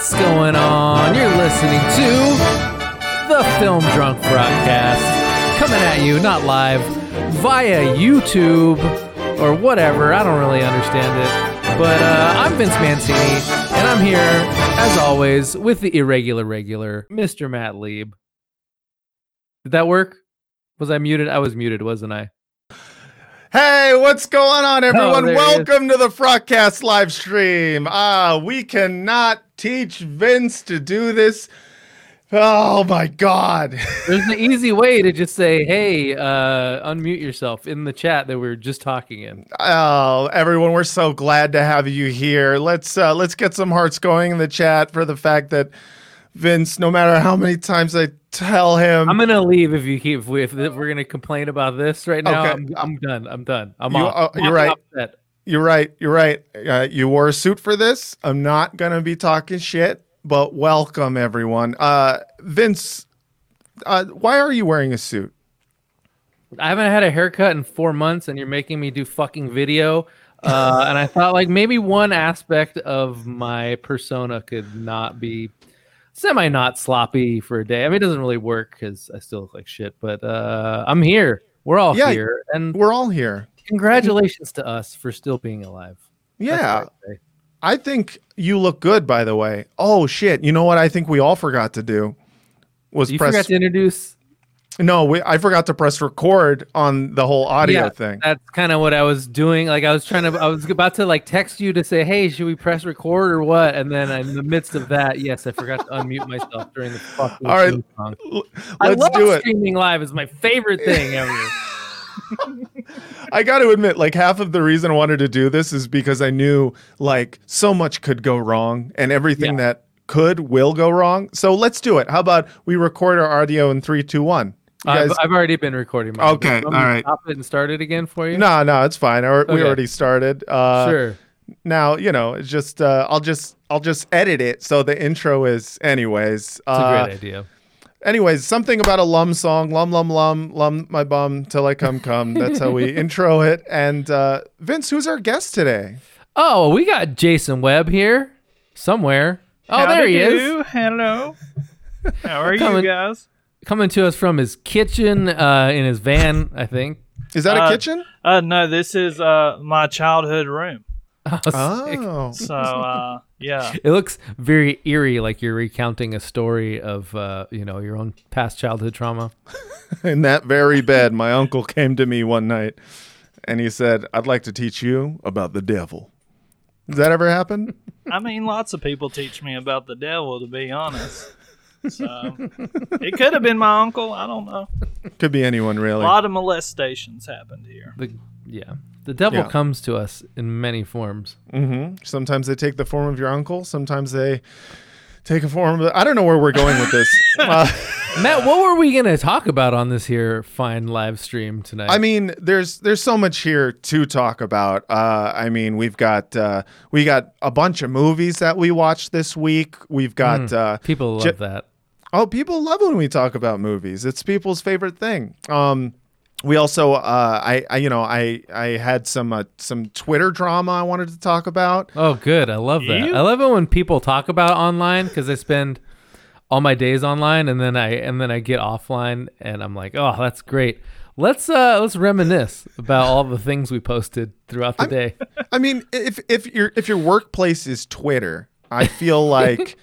What's going on? You're listening to the Film Drunk Broadcast, coming at you not live via YouTube or whatever. I don't really understand it, but uh, I'm Vince Mancini, and I'm here as always with the irregular regular, Mr. Matt Lieb. Did that work? Was I muted? I was muted, wasn't I? Hey, what's going on, everyone? Oh, Welcome to the Frotcast live stream. Ah, we cannot teach Vince to do this. Oh my God. There's an easy way to just say, "Hey, uh, unmute yourself" in the chat that we were just talking in. Oh, everyone, we're so glad to have you here. Let's uh, let's get some hearts going in the chat for the fact that Vince, no matter how many times I tell him, I'm gonna leave if you keep if, we, we're gonna complain about this right now. Okay. I'm, I'm done. I'm done. I'm You- off. uh, I'm you're right. upset. You're right. You're right. Uh, you wore a suit for this. I'm not gonna be talking shit, but welcome everyone. Uh, Vince, uh, why are you wearing a suit? I haven't had a haircut in four months, and you're making me do fucking video. Uh, and I thought like maybe one aspect of my persona could not be semi not sloppy for a day. I mean, it doesn't really work because I still look like shit. But uh, I'm here. We're all Yeah. here, and We're all here. congratulations to us for still being alive. Yeah, I. Think you look good. By the way. Oh shit! You know what? I think we all forgot to do was You press. forgot to introduce. No, we, I forgot to press record on the whole audio Yeah, thing. That's kind of what I was doing. Like I was trying to, I was about to like text you to say, "Hey, should we press record or what?" And then in the midst of that, yes, I forgot to unmute myself during the fucking All right, song. L- I Let's love do it. streaming live. is my favorite thing ever. I got to admit, like half of the reason I wanted to do this is because I knew like so much could go wrong, and everything Yeah. that could will go wrong. So let's do it. How about we record our audio in three, two, one? You I've, I've already been recording. Mine. Okay, Want me all right. Stop it and start it again for you. no, no, it's fine. I, We already started. Uh, sure. Now you know. It's just uh, I'll just I'll just edit it so the intro is anyways. It's Uh, a great idea. Anyways, something about a lum song, lum lum lum lum my bum till I come come. That's how we intro it. And uh, Vince, who's our guest today? Oh, we got Jason Webb here somewhere. Oh, there he is. Hello. How are Coming- you guys? Coming to us from his kitchen uh, in his van, I think. Is that a Uh, kitchen? Uh, no, this is uh my childhood room. Oh. Oh, So uh, yeah. It looks very eerie, like you're recounting a story of, uh, you know, your own past childhood trauma. in that very bed, my uncle came to me one night, and he said, "I'd like to teach you about the devil." Does that ever happen? I mean, lots of people teach me about the devil. To be honest, so it could have been my uncle. I don't know. Could be anyone, really. A lot of molestations happened here. The yeah, the devil Yeah. comes to us in many forms. hmm Sometimes they take the form of your uncle. Sometimes they take a form of. I don't know where we're going with this. Uh, Matt, what were we gonna talk about on this here fine live stream tonight? I mean, there's there's so much here to talk about. Uh, I mean, we've got uh, we got a bunch of movies that we watched this week. We've got uh, people love J- that. Oh, people love when we talk about movies. It's people's favorite thing. Um, we also, uh, I, I, you know, I I had some uh, some Twitter drama I wanted to talk about. Oh, good. I love that. You? I love it when people talk about online because I spend all my days online and then I and then I get offline and I'm like, oh, that's great. Let's uh let's reminisce about all the things we posted throughout the day. I mean, if if your if your workplace is Twitter, I feel like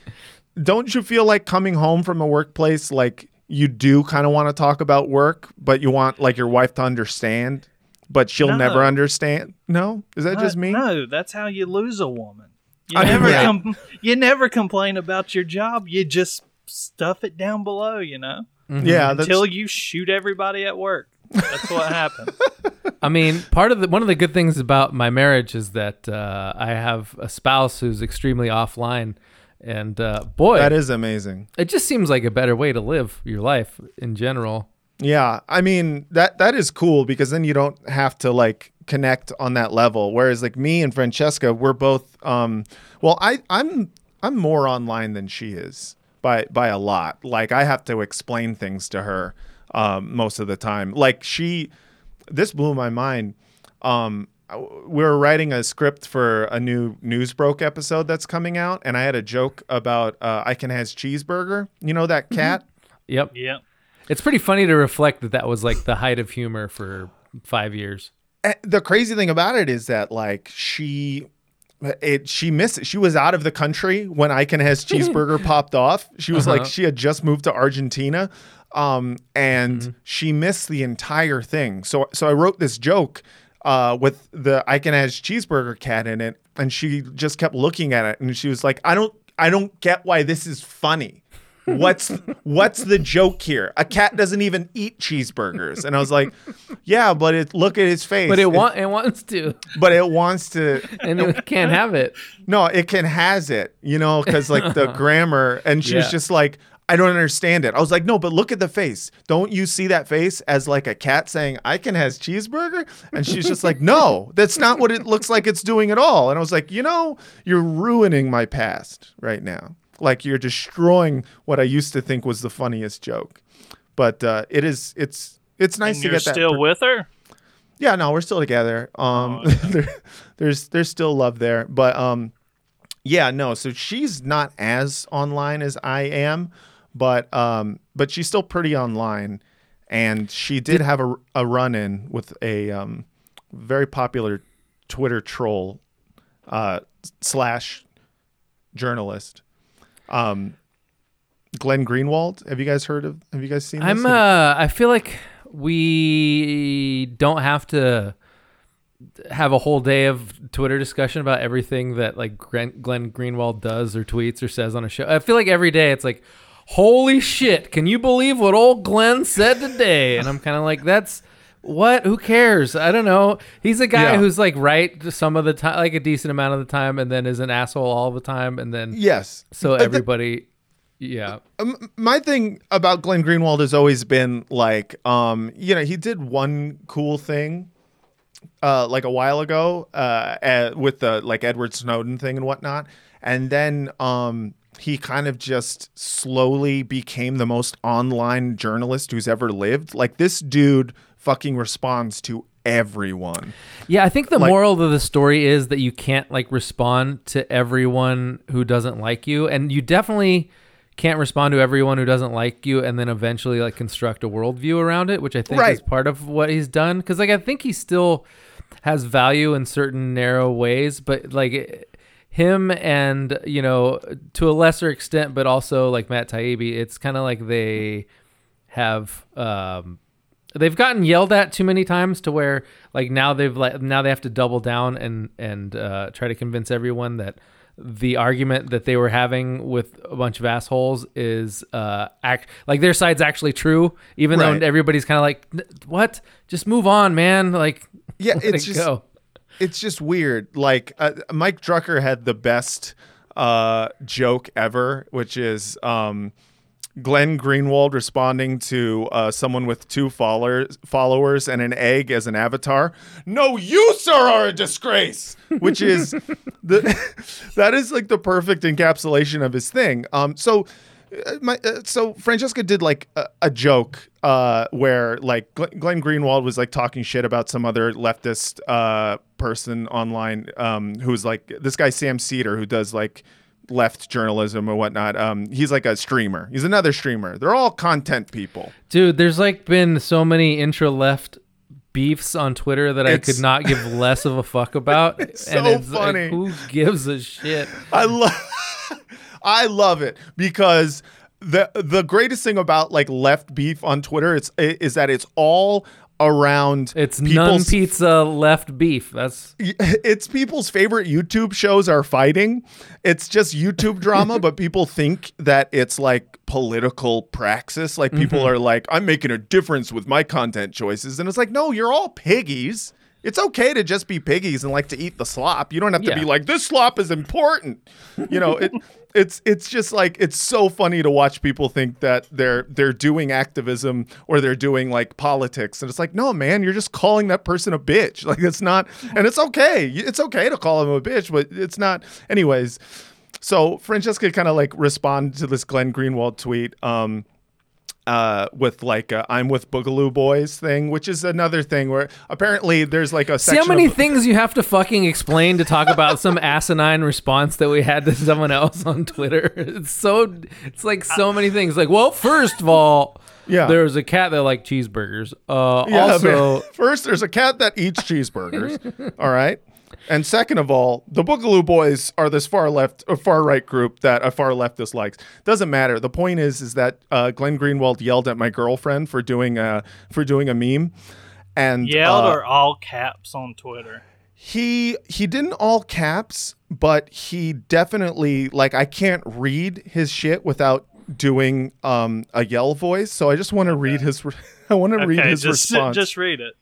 don't you feel like coming home from a workplace like you do kind of want to talk about work, but you want like your wife to understand, but she'll No. never understand? No, is that just me? No, that's how you lose a woman. You I mean, never yeah. com- you never complain about your job. You just stuff it down below. You know. Yeah, that's until you shoot everybody at work. That's what happened. I mean, part of the one of the good things about my marriage is that uh, I have a spouse who's extremely offline, and uh, boy, that is amazing. it just seems like a better way to live your life in general. Yeah, I mean that that is cool because then you don't have to like connect on that level. Whereas like me and Francesca, we're both um well, I I'm I'm more online than she is by by a lot. Like I have to explain things to her um most of the time. Like she this blew my mind. Um we were writing a script for a new Newsbroke episode that's coming out, and I had a joke about uh, Can has cheeseburger. You know that cat. Yep. Yep. It's pretty funny to reflect that that was like the height of humor for five years. Eh, the crazy thing about it is that like she it she missed it. She was out of the country when i can has cheeseburger popped off. She was like Uh-huh. she had just moved to Argentina. Um and she missed the entire thing. So so I wrote this joke uh with the I can has cheeseburger cat in it and she just kept looking at it and she was like I don't I don't get why this is funny. What's what's the joke here? A cat doesn't even eat cheeseburgers. And I was like, yeah, but it look at his face. But it, it wants to, but it wants to and it can't have it. no it can has it you know because like the grammar and she was Yeah. just like i don't understand it. I was like no but look at the face. Don't you see that face as like a cat saying i can has cheeseburger and she's just like no that's not what it looks like it's doing at all. And i was like you know you're ruining my past right now. Like you're destroying what i used to think was the funniest joke. But uh it is it's it's nice And to you're get that still per- with her? yeah, no, we're still together. Um, there, there's there's still love there, but um, yeah, no. So she's not as online as I am, but um, but she's still pretty online, and she did have a, a run in with a um, very popular Twitter troll uh, slash journalist, um, Glenn Greenwald. Have you guys heard of? Have you guys seen? I'm uh I feel like we don't have to have a whole day of Twitter discussion about everything that like Glenn Greenwald does or tweets or says on a show. I feel like every day it's like, holy shit, can you believe what old Glenn said today? And I'm kind of like, that's what? Who cares? I don't know. He's a guy Yeah. who's like right some of the time, like a decent amount of the time, and then is an asshole all the time, and then yes. so Uh, the- everybody, yeah. Um, my thing about Glenn Greenwald has always been like, um, you know, he did one cool thing, uh, like a while ago, uh, uh, with the like Edward Snowden thing and whatnot, and then um, he kind of just slowly became the most online journalist who's ever lived. Like this dude fucking responds to everyone. Yeah, I think the Like- moral of the story is that you can't like respond to everyone who doesn't like you, and you definitely can't respond to everyone who doesn't like you, and then eventually like construct a worldview around it, which I think is part of what he's done. Because like I think he still has value in certain narrow ways, but like him and you know to a lesser extent, but also like Matt Taibbi, it's kind of like they have um they've gotten yelled at too many times to where like now they've like now they have to double down and and uh, try to convince everyone that the argument that they were having with a bunch of assholes is uh act like their side's actually true even Right. though everybody's kind of like what? Just move on man. Like Yeah, it's it just go it's just weird. Like uh, Mike Drucker had the best uh, joke ever, which is um, Glenn Greenwald responding to uh, someone with two followers, followers and an egg as an avatar. No, you sir are a disgrace. Which is the that is like the perfect encapsulation of his thing. Um, so. Uh, My, uh, so Francesca did like a, a joke uh, where like Glenn, Glenn Greenwald was like talking shit about some other leftist uh, person online um, who's like this guy Sam Seder who does like left journalism or whatnot. Um, he's like a streamer. He's another streamer. They're all content people. dude there's like been so many intra left beefs on twitter that i could not give less of a fuck about It's so funny. like, who gives a shit I love I love it because the the greatest thing about like left beef on Twitter it's is that it's all around It's none people's pizza left beef. That's it's people's favorite YouTube shows are fighting. It's just YouTube drama, but people think that it's like political praxis. Like people Mm-hmm. are like, I'm making a difference with my content choices. And it's like, no, you're all piggies. It's okay to just be piggies and like to eat the slop. You don't have to Yeah. be like, this slop is important. You know, it it's it's just like it's so funny to watch people think that they're they're doing activism or they're doing like politics and it's like no man you're just calling that person a bitch like it's not and it's okay it's okay to call him a bitch but it's not anyways so francesca kind of like responded to this glenn greenwald tweet um uh, with like a I'm with Boogaloo Boys thing, which is another thing where apparently there's like a See how many of, things you have to fucking explain to talk about some asinine response that we had to someone else on Twitter. It's so it's like so many things. Like, well, first of all, Yeah. there was a cat that liked cheeseburgers. Uh, Yeah, also, first there's a cat that eats cheeseburgers. all right. And second of all, the Boogaloo Boys are this far left, or far right group that a far left dislikes. Doesn't matter. The point is, is that uh, Glenn Greenwald yelled at my girlfriend for doing a for doing a meme, and Yelled uh, or all caps on Twitter. he he didn't all caps, but he definitely like I can't read his shit without doing um a yell voice. So I just want to read his. I want to read his just response. just read it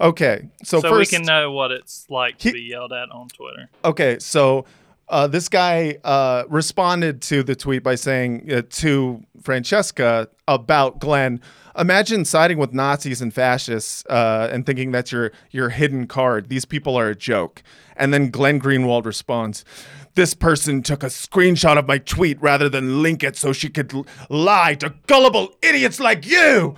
okay, so, so first, we can know what it's like to He- be yelled at on Twitter. okay, so uh, this guy uh, responded to the tweet by saying uh, to Francesca about Glenn. Imagine siding with Nazis and fascists uh, and thinking that's your your hidden card. These people are a joke. And then Glenn Greenwald responds, "This person took a screenshot of my tweet rather than link it so she could l- lie to gullible idiots like you."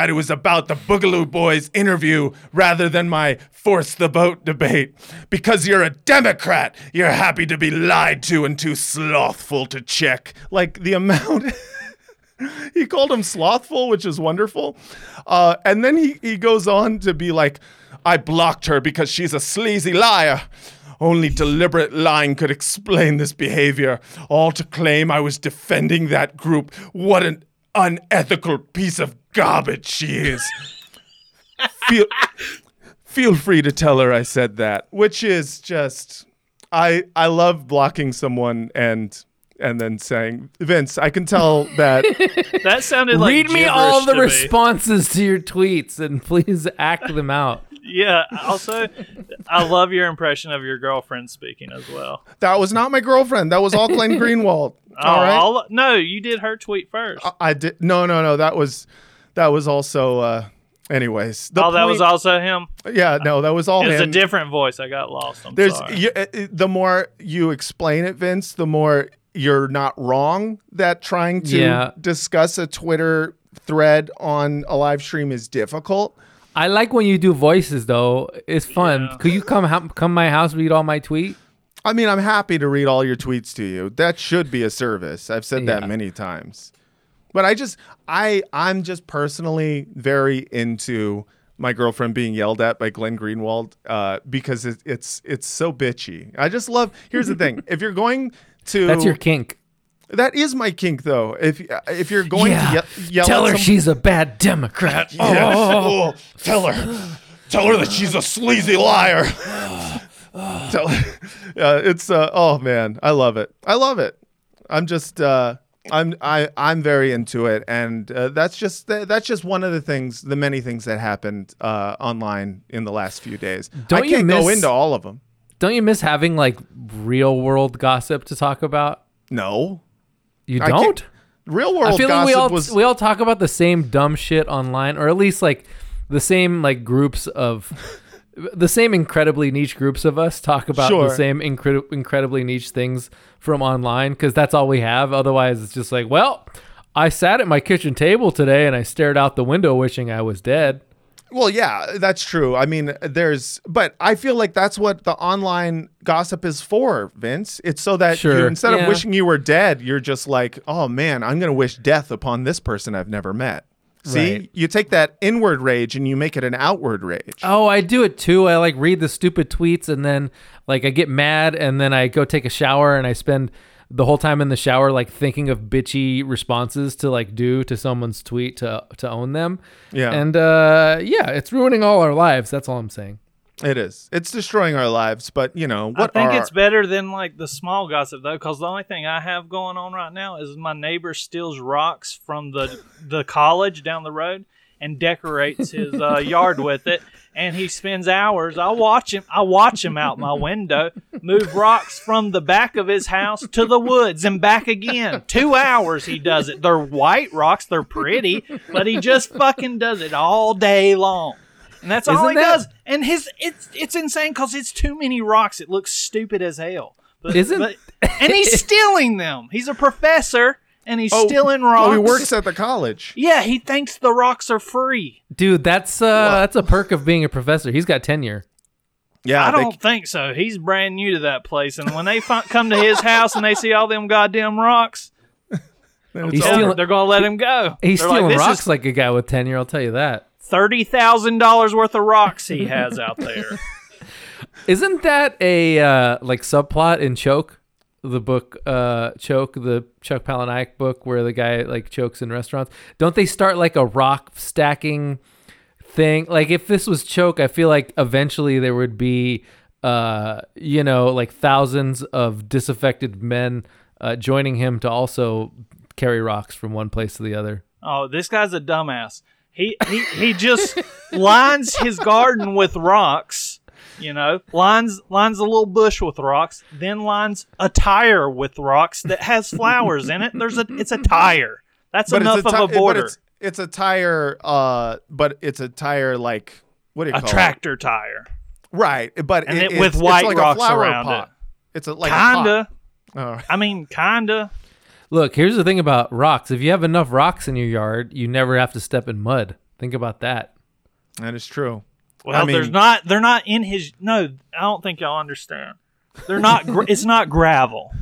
That it was about the Boogaloo Boys interview rather than my force the vote debate. Because you're a Democrat, you're happy to be lied to and too slothful to check. Like the amount. he called him slothful, which is wonderful. Uh, and then he, he goes on to be like, I blocked her because she's a sleazy liar. Only deliberate lying could explain this behavior. All to claim I was defending that group. What an unethical piece of garbage she is. feel, feel free to tell her I said that, which is just I I love blocking someone and and then saying Vince, I can tell that That sounded like read me all the to me. responses to your tweets and please act them out. Yeah. Also, I love your impression of your girlfriend speaking as well. that was not my girlfriend. That was all Glenn Greenwald. Oh, all right. all- no, you did her tweet first. I did no no no that was that was also uh anyways. The oh, that was also him. Yeah, no, that was all It was a different voice. I got lost. I'm There's sorry. you, uh, uh, the more you explain it, Vince, the more you're not wrong that trying to Yeah. discuss a Twitter thread on a live stream is difficult. I like when you do voices though. It's fun. Yeah. Could you come ha- come my house read all my tweet? I mean, I'm happy to read all your tweets to you. That should be a service. I've said that many times. But I just I I'm just personally very into my girlfriend being yelled at by Glenn Greenwald uh, because it, it's it's so bitchy. I just love. Here's the thing: if you're going to That's your kink. that is my kink though. If if you're going to ye- yell Tell at her some- she's a bad Democrat. Yes. Oh, tell her. Tell her that she's a sleazy liar. tell her. Uh, it's uh, oh man, I love it. I love it. I'm just uh, I'm I I'm very into it, and uh, that's just that's just one of the things, the many things that happened uh, online in the last few days. Don't I you can't go miss- into all of them. Don't you miss having like real world gossip to talk about? No, You don't? real world gossip. I feel like we all was we all talk about the same dumb shit online, or at least like the same like groups of the same incredibly niche groups of us talk about Sure. the same incredi- incredibly niche things from online because that's all we have. Otherwise, it's just like, well, I sat at my kitchen table today and I stared out the window wishing I was dead. Well, yeah, that's true. I mean, there's, but I feel like that's what the online gossip is for, Vince. It's so that you, Sure, instead of wishing you were dead, you're just like, oh man, I'm going to wish death upon this person I've never met. See, Right. you take that inward rage and you make it an outward rage. Oh, I do it too. I like read the stupid tweets and then like I get mad and then I go take a shower and I spend the whole time in the shower like thinking of bitchy responses to like do to someone's tweet to to own them. Yeah. And uh yeah, it's ruining all our lives. That's all I'm saying. It is. It's destroying our lives, but you know, what I think are it's better than like the small gossip though, because the only thing I have going on right now is my neighbor steals rocks from the the college down the road and decorates his uh, yard with it. And he spends hours. I watch him. I watch him out my window move rocks from the back of his house to the woods and back again. Two hours he does it. They're white rocks. They're pretty, but he just fucking does it all day long. And that's all Isn't he that- does. And his it's it's insane because it's too many rocks. It looks stupid as hell. But, Isn't- but- and he's stealing them. He's a professor and he's Oh, stealing rocks. Oh, he works at the college. Yeah, he thinks the rocks are free. Dude, that's uh, that's a perk of being a professor. He's got tenure. Yeah, I they- don't think so. He's brand new to that place, and when they fi- come to his house and they see all them goddamn rocks, it's He's all- stealing- they're gonna let him go. He's They're stealing like, this rocks Is like a guy with tenure. I'll tell you that. Thirty thousand dollars worth of rocks he has out there. Isn't that a uh, like subplot in Choke, the book uh, Choke, the Chuck Palahniuk book, where the guy like chokes in restaurants? Don't they start like a rock stacking thing? Like if this was Choke, I feel like eventually there would be, uh, you know, like thousands of disaffected men uh, joining him to also carry rocks from one place to the other. Oh, this guy's a dumbass. He he he just lines his garden with rocks. You know, lines lines a little bush with rocks, then lines a tire with rocks that has flowers in it. There's a it's a tire. That's but enough a, of a border. It's, it's a tire, uh, but it's a tire like what do you a call it? A tractor tire. Right, but And it, it- with it's, white it's like rocks a flower around pot. it. It's a like kinda. A. Oh. I mean, kinda. Look, here's the thing about rocks. If you have enough rocks in your yard, you never have to step in mud. Think about that. That is true. Well, I mean- there's not. They're not in his. No, I don't think y'all understand. They're not. Gr- it's not gravel.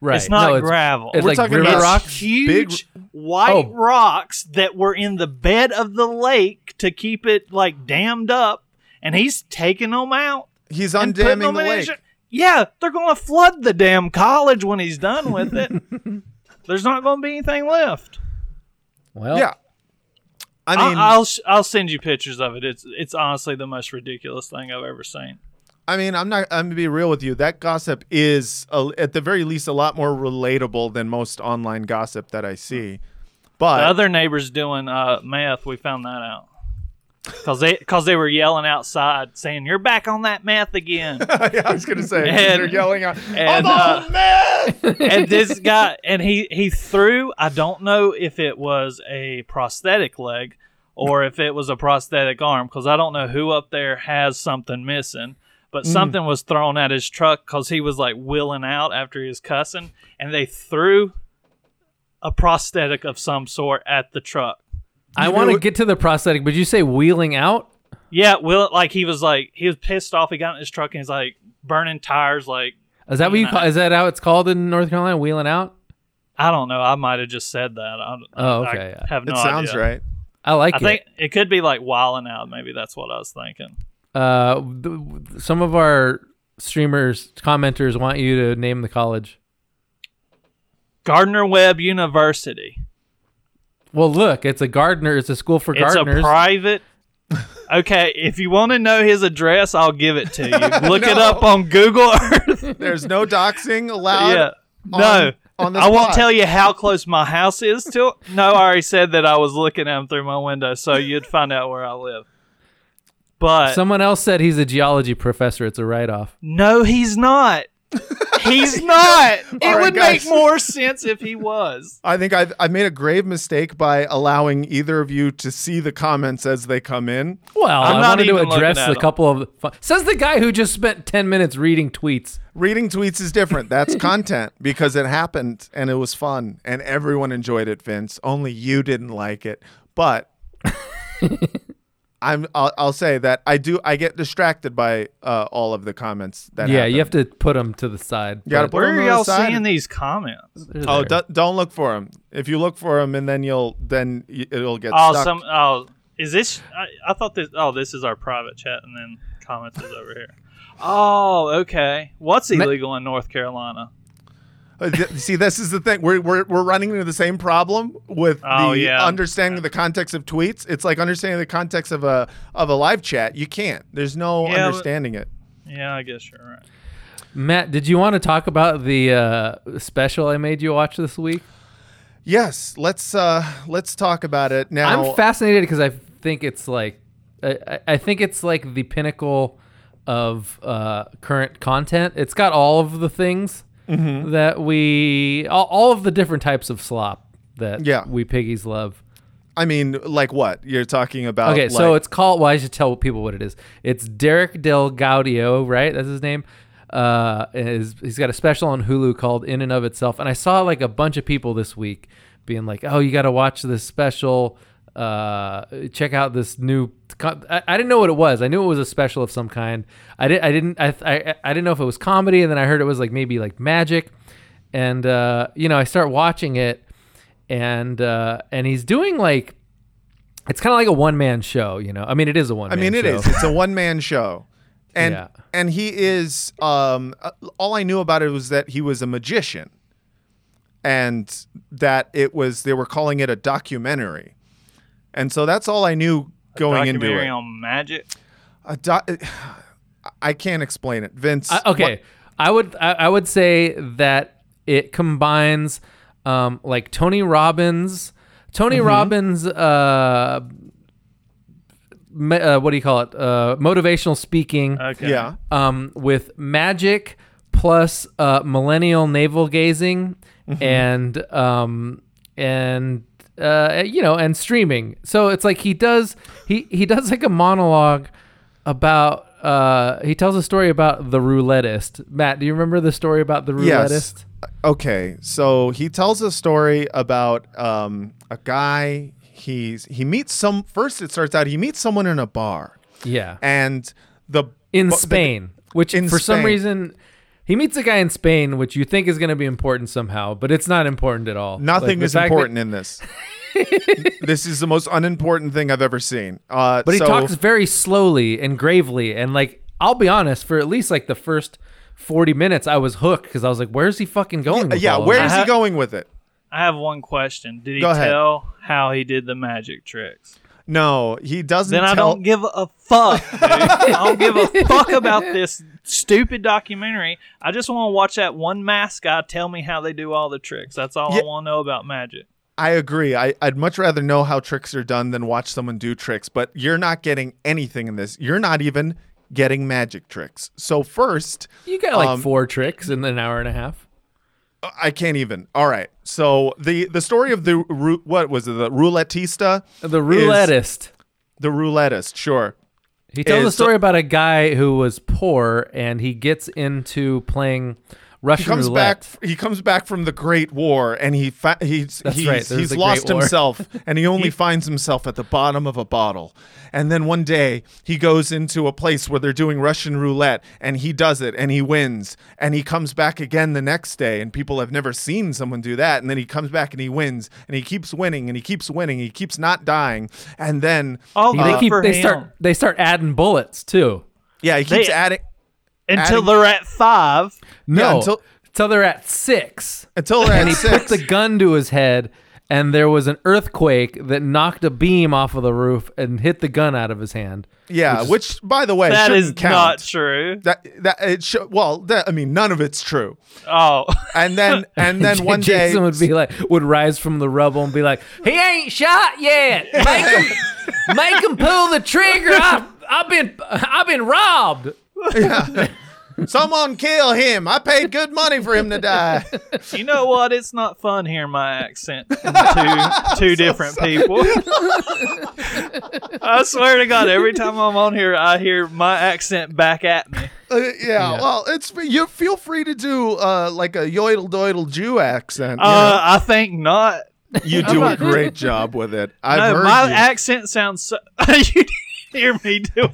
Right. It's not No, gravel. It's We're like talking river about rocks. huge white Oh. rocks that were in the bed of the lake to keep it like dammed up, and he's taking them out. He's undamming the lake. his- Yeah, they're going to flood the damn college when he's done with it. There's not going to be anything left. Well, Yeah. I I mean, will I'll sh- I'll send you pictures of it. It's it's honestly the most ridiculous thing I've ever seen. I mean, I'm not. I'm gonna be real with you. That gossip is, a, at the very least, a lot more relatable than most online gossip that I see. But The other neighbors doing uh, meth, we found that out. Cause they, cause they were yelling outside, saying, "You're back on that meth again." yeah, I was gonna say And- they're yelling out, and, "I'm uh, on meth!" and this guy, and he he threw. I don't know if it was a prosthetic leg or if it was a prosthetic arm, because I don't know who up there has something missing. But something was thrown at his truck because he was like willing out after he was cussing, and they threw a prosthetic of some sort at the truck. I want to get to the prosthetic, but you say wheeling out? Yeah, Will like he was like he was pissed off. He got in his truck and he's like burning tires. Like Is that what you Yeah. call? Is that how it's called in North Carolina? Wheeling out? I don't know. I might have just said that. I, Oh, okay, yeah. have no it sounds idea. right. I like it. I it. think it could be like wilding out. Maybe that's what I was thinking. uh, th- some of our streamers, commenters want you to name the college. Gardner Webb University. Well, look, it's a gardener. It's a school for It's gardeners. a private. Okay, if you want to know his address, I'll give it to you. Look it up on Google Earth. There's no doxing allowed. yeah. on- No. on this I won't tell you how close my house is to it. No, I already said that I was looking at him through my window, so you'd find out where I live. But Someone else said he's a geology professor. It's a write-off. no, he's not. He's not. It All right, would guys. make more sense if he was. I think I've, I've made a grave mistake by allowing either of you to see the comments as they come in. Well, I'm I not wanted to address at a couple of. fu- Says the guy who just spent ten minutes reading tweets. Reading tweets is different. That's content because it happened and it was fun and everyone enjoyed it, Vince. Only you didn't like it. But I'm I'll, I'll say that I do I get distracted by uh, all of the comments that yeah, happen. you have to put them to the side. You gotta put where them are y'all side. seeing these comments? they're Oh, there. do, don't look for them. If you look for them, and then you'll then y- it'll get Oh, stuck. some. Oh, is this? I, I thought this. Oh, this is our private chat, and then comments is over here. Oh, okay. What's Ma- illegal in North Carolina? Uh, th- See, this is the thing. We're, we're, we're running into the same problem with Oh, the yeah. understanding the context of tweets. It's like understanding the context of a of a live chat. You can't. There's no Yeah, but- understanding it. Yeah, I guess you're right. Matt, did you want to talk about the uh, special I made you watch this week? Yes, let's uh let's talk about it now. I'm fascinated because I think it's like, I, I- I think it's like the pinnacle of uh, current content. It's got all of the things Mm-hmm. that we, all, all of the different types of slop that Yeah. we piggies love. I mean, like what you're talking about? Okay, so it's called. Well, I should tell people what it is. It's Derek DelGaudio, right? That's his name. Uh, is he's got a special on Hulu called In and of Itself, and I saw like a bunch of people this week being like, "Oh, you got to watch this special. Uh, check out this new." co- I, I didn't know what it was. I knew it was a special of some kind. I didn't. I didn't. I, I I didn't know if it was comedy, and then I heard it was like maybe like magic, and uh, you know, I start watching it, and uh, and he's doing like. It's kind of like a one man show, you know. I mean, it is a one. Man show I mean, it is. It's a one man show, and Yeah. and he is. Um, uh, all I knew about it was that he was a magician, and that it was they were calling it a documentary, and so that's all I knew going into Documentary it. on magic. A doc- I can't explain it, Vince. I, okay, I would I, I would say that it combines um, like Tony Robbins, Tony Robbins. Uh, me, uh, what do you call it? Uh, motivational speaking. Okay. Yeah. um, with magic plus uh, millennial navel gazing and um, and uh, you know and streaming. So it's like he does he he does like a monologue about uh, he tells a story about the roulettist. Matt, do you remember the story about the Yes. roulettist? Okay, so he tells a story about um, a guy. He's he meets some. First, it starts out he meets someone in a bar, Yeah, and the in bu- the- Spain, which in for some reason. He meets a guy in Spain, which you think is going to be important somehow, but it's not important at all. Nothing Like, is fact that- important in this. this is the most unimportant thing I've ever seen. Uh, But he so- talks very slowly and gravely, and like I'll be honest, for at least like the first forty minutes, I was hooked because I was like, "Where's he fucking going?" with Yeah, where is of where this? is he going with it? I have one question. Did he tell how he did the magic tricks? No, he doesn't. Then I tell, don't give a fuck. dude. I don't give a fuck about this stupid documentary. I just want to watch that one mask guy tell me how they do all the tricks. That's all Yeah. I want to know about magic. I agree. I, I'd much rather know how tricks are done than watch someone do tricks. But you're not getting anything in this. You're not even getting magic tricks. So first, You got like Um, four tricks in an hour and a half. I can't even. All right. So the the story of the what was it? The roulettista, The roulettist. the roulettist. Sure. He tells a story about a guy who was poor and he gets into playing Russian He comes roulette. back. He comes back from the Great War, and he fa- he's That's he's, right, he's lost himself, and he only finds himself at the bottom of a bottle. And then one day he goes into a place where they're doing Russian roulette, and he does it, and he wins. And he comes back again the next day, and people have never seen someone do that. And then he comes back and he wins, and he keeps winning, and he keeps winning, he keeps not dying. And then Oh, they keep they start they start adding bullets too. yeah, he keeps They- adding until adding- they're at five. No, Yeah, until, until- they're at six. until they're at and at he six. put the gun to his head and there was an earthquake that knocked a beam off of the roof and hit the gun out of his hand yeah, which, by the way, That is shouldn't count. not true. That that it sh- well, that, I mean, none of it's true. Oh, And then and then one day, Jason would be like would rise from the rubble and be like he ain't shot yet make him make him pull the trigger I, I've been I've been robbed someone kill him. I paid good money for him to die. you know what? It's not fun hearing my accent from two two different people. I swear to God, every time I'm on here, I hear my accent back at me. Uh, yeah, well, it's you feel free to do uh, like a yoidle doidle Jew accent. Uh, I think not. you do a great job with it. I've no, heard my you. accent sounds. So, you didn't hear me do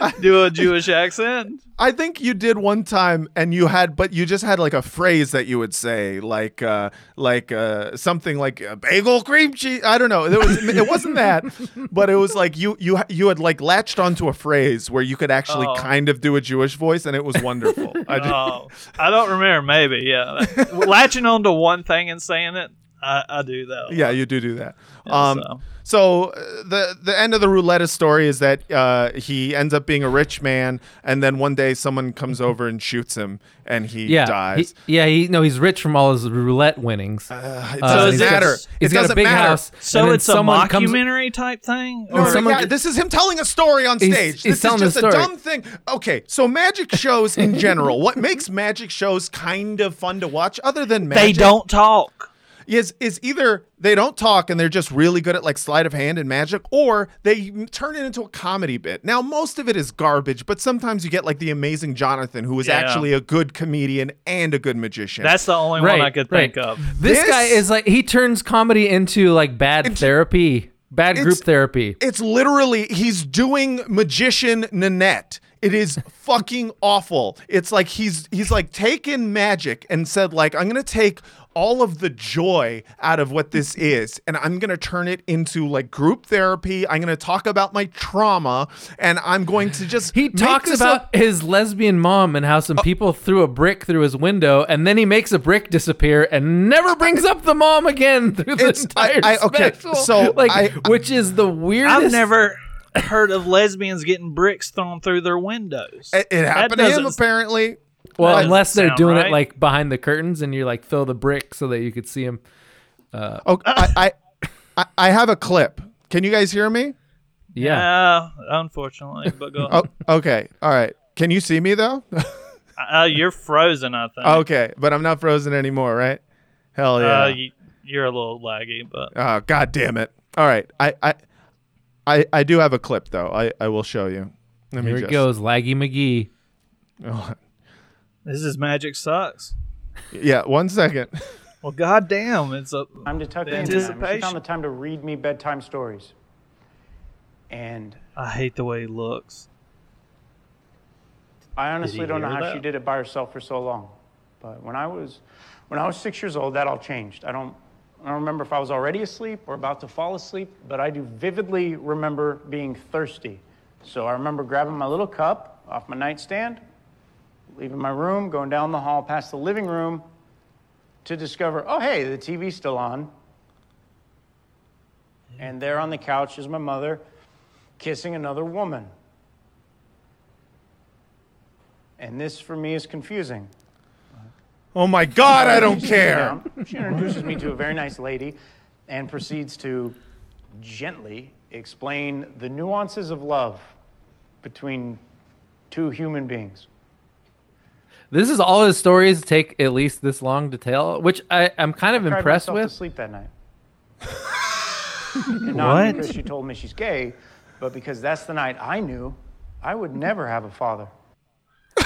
a, do a Jewish accent. I think you did one time, and you had, but you just had like a phrase that you would say, like, uh, like uh, something like uh, bagel cream cheese. I don't know. It was, it wasn't that, but it was like you, you, you had like latched onto a phrase where you could actually Oh. kind of do a Jewish voice, and it was wonderful. I just, Oh, I don't remember. Maybe, yeah. Latching onto one thing and saying it, I, I do that. yeah, you do do that. Um, so. so uh, the the end of the roulette story is that uh, he ends up being a rich man, and then one day someone comes over and shoots him, and he yeah dies. he, yeah he no he's rich from all his roulette winnings Uh, it Uh, doesn't is it- matter. he's it got doesn't a big matter. house So it's a someone comes- type thing? No, Or no, someone yeah, this is him telling a story on stage. he's this is just a dumb thing. Okay, so magic shows in general, what makes magic shows kind of fun to watch, other than magic? They don't talk. Is is either they don't talk and they're just really good at like sleight of hand and magic, or they turn it into a comedy bit. Now, most of it is garbage, but sometimes you get like the amazing Jonathan, who is Yeah. actually a good comedian and a good magician. That's the only Right, one I could right. think of. This, This- guy is like he turns comedy into like bad therapy, bad group It's- therapy. it's literally he's doing magician Nanette. It is fucking awful. It's like he's he's like taken magic and said like I'm gonna take all of the joy out of what this is and I'm gonna turn it into like group therapy. I'm gonna talk about my trauma and I'm going to just He talks about a- his lesbian mom and how some oh. people threw a brick through his window, and then he makes a brick disappear and never brings up the mom again through the It's- I- entire I- okay, special. so like, I- which is the weirdest. I've never heard of lesbians getting bricks thrown through their windows. it, it happened to him apparently. Well, That unless they're sound doing it right. like behind the curtains, and you like throw the brick so that you could see him. Oh, I, I I I have a clip. Can you guys hear me? Yeah. Uh, unfortunately, but go. Oh, okay. All right. Can you see me though? uh, you're frozen. I think. okay, but I'm not frozen anymore, right? Hell yeah. Uh, you, you're a little laggy, but oh god damn it. All right. I I I, I do have a clip though. I, I will show you. Let me Here just it goes, Laggy McGee. Oh, this is magic sucks. yeah, one second. Well, goddamn, it's a time to tuck in. She found the time to read me bedtime stories. And I hate the way he looks. I honestly don't know how that? she did it by herself for so long. But when I was when I was six years old, that all changed. I don't I don't remember if I was already asleep or about to fall asleep, but I do vividly remember being thirsty. So I remember grabbing my little cup off my nightstand, leaving my room, going down the hall past the living room to discover, oh hey, the TV's still on. And there on the couch is my mother kissing another woman. And this for me is confusing. Oh my god, I don't care. She introduces me to a very nice lady and proceeds to gently explain the nuances of love between two human beings. This is all his stories take at least this long to tell, which I, I'm kind of Cried impressed with. to sleep that night. and not What? because she told me she's gay, but because that's the night I knew I would never have a father.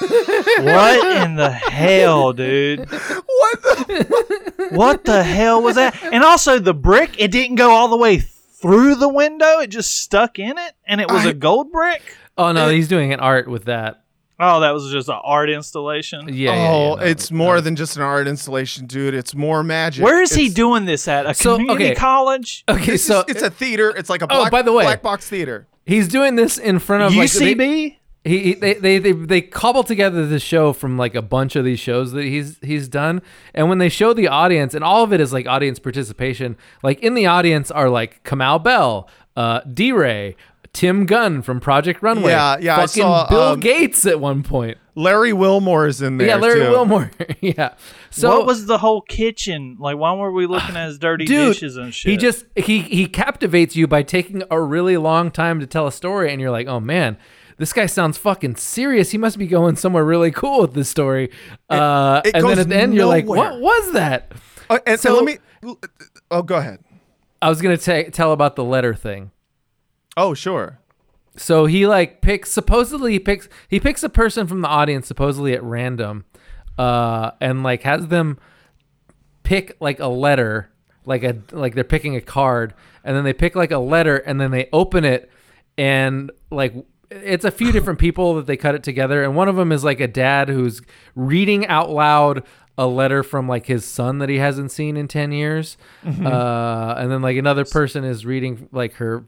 What in the hell, dude? What the What the hell was that? And also the brick, it didn't go all the way through the window. It just stuck in it, and it was I- a gold brick. Oh no, he's doing an art with that. Oh, that was just an art installation. Yeah. yeah, Oh, yeah, no, it's more than just an art installation, dude. It's more magic. Where is he doing this at? A So, community okay. college? Okay, This so is, it's a theater. It's like a Oh, black, by the way- black box theater. he's doing this in front of like they- UCB? he, he they, they they they cobble together this show from like a bunch of these shows that he's he's done and when they show the audience and all of it is like audience participation like in the audience are like Kamau Bell uh D-Ray Tim Gunn from Project Runway Yeah, yeah, I saw, Bill um, Gates at one point Larry Wilmore is in there. yeah Larry too. Wilmore yeah so what was the whole kitchen like? Why were we looking at his dirty Dude, dishes and shit? He just he he captivates you by taking a really long time to tell a story, and you're like, oh man, this guy sounds fucking serious. He must be going somewhere really cool with this story. Uh, it and then at the end, you're like, what was that? Uh, and So- so let me. Oh, go ahead. I was gonna ta- tell about the letter thing. Oh, sure. So he like picks supposedly he picks he picks a person from the audience supposedly at random, uh, and like has them pick like a letter, like a like they're picking a card, and then they pick like a letter, and then they open it, and like it's a few different people that they cut it together, and one of them is like a dad who's reading out loud a letter from like his son that he hasn't seen in 10 years uh and then like another person is reading like her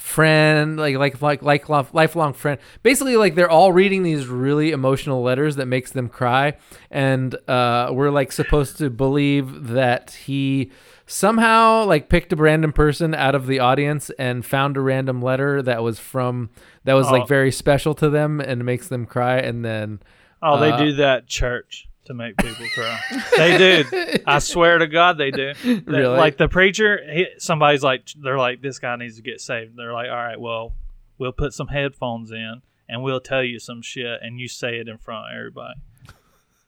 friend like like like like lifelong friend. Basically like they're all reading these really emotional letters that makes them cry. And uh we're like supposed to believe that he somehow like picked a random person out of the audience and found a random letter that was from that was Oh. like very special to them and makes them cry. And then oh, they uh, do that church to make people cry. they do. I swear to God, they do. They- Really? Like the preacher, he, somebody's like, they're like, this guy needs to get saved. They're like, all right, well, we'll put some headphones in and we'll tell you some shit, and you say it in front of everybody.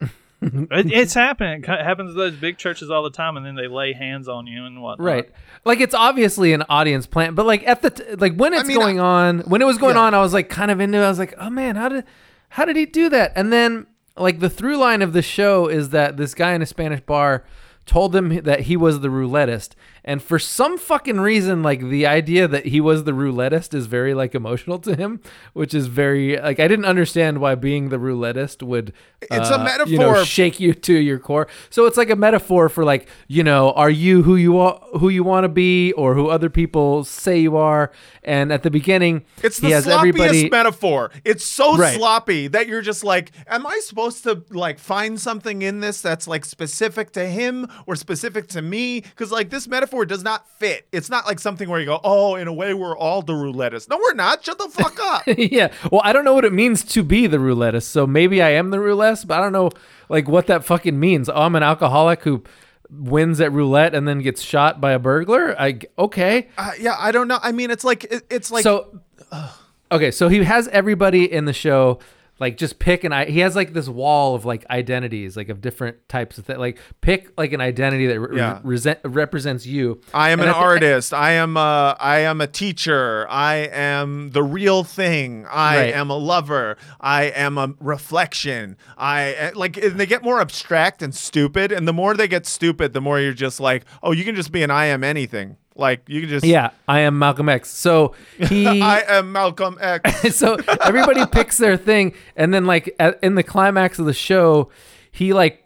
It, it's happening. It happens to those big churches all the time, and then they lay hands on you and whatnot. Right. Like it's obviously an audience plant, but like at the t- like when it's mean, going on, when it was going Yeah. on, I was like kind of into. it. I was like, oh man, how did how did he do that? And then like the through line of the show is that this guy in a Spanish bar told them that he was the roulettist, and for some fucking reason, like the idea that he was the roulettist is very like emotional to him, which is very like I didn't understand why being the roulettist would. It's a uh, you know, metaphor. shake you to your core. So it's like a metaphor for like, you know, are you who you are, who you want to be, or who other people say you are? And at the beginning, It's he the sloppiest everybody. metaphor. It's so Right. sloppy that you're just like, am I supposed to like find something in this that's like specific to him or specific to me? Because like this metaphor does not fit. It's not like something where you go, oh, in a way we're all the roulettist. No, we're not. Shut the fuck up. yeah. Well, I don't know what it means to be the roulettist. So maybe I am the roulette, but I don't know like what that fucking means. Oh, I'm an alcoholic who wins at roulette and then gets shot by a burglar. I okay. uh, yeah, I don't know. I mean, it's like it, it's like so okay so he has everybody in the show like just pick an i he has like this wall of like identities like of different types of things like pick like an identity that re- Yeah. resent, represents you I am And an at the- artist. I am a I am a teacher. I am the real thing. I Right. am a lover. I am a reflection. I eh, like and they get more abstract and stupid and the more they get stupid, the more you're just like, "Oh, you can just be an I am anything." Like you can just yeah i am malcolm x so he I am Malcolm X. so everybody picks their thing and then like at, in the climax of the show he like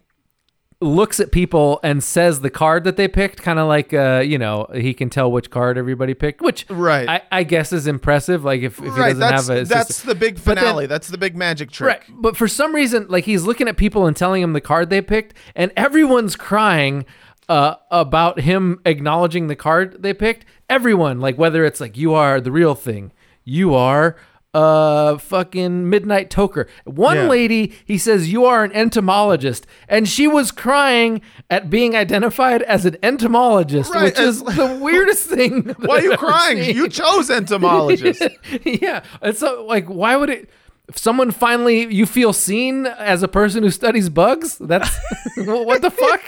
looks at people and says the card that they picked kind of like uh you know he can tell which card everybody picked which Right. i, I guess is impressive like if, if he doesn't have a that's the big But then- finale. that's the big magic trick. Right. But for some reason, like he's looking at people and telling them the card they picked, and everyone's crying uh, about him acknowledging the card they picked. Everyone, like whether it's like you are the real thing, you are uh fucking midnight toker. One Yeah. lady, he says you are an entomologist, and she was crying at being identified as an entomologist, Right, which is the weirdest thing. Why are you I've crying? seen. You chose entomologist. yeah. And so, like, why would it? If someone finally you feel seen as a person who studies bugs, that's what the fuck?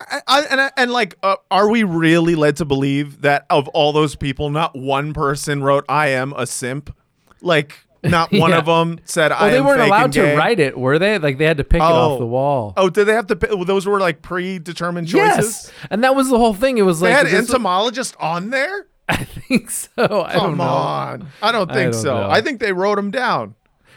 I, I, and I- and like, uh, are we really led to believe that of all those people, not one person wrote "I am a simp"? Like, not one Yeah. of them said "I am a symbol. Well, they am weren't allowed to write it, were they? Like they had to pick it Oh. off the wall. Oh, did they have to? pi- Those were like predetermined choices. yes, and that was the whole thing. It was They like had this- entomologist on there. I think so. I don't Come on, I don't I think don't so. know. I think they wrote him down.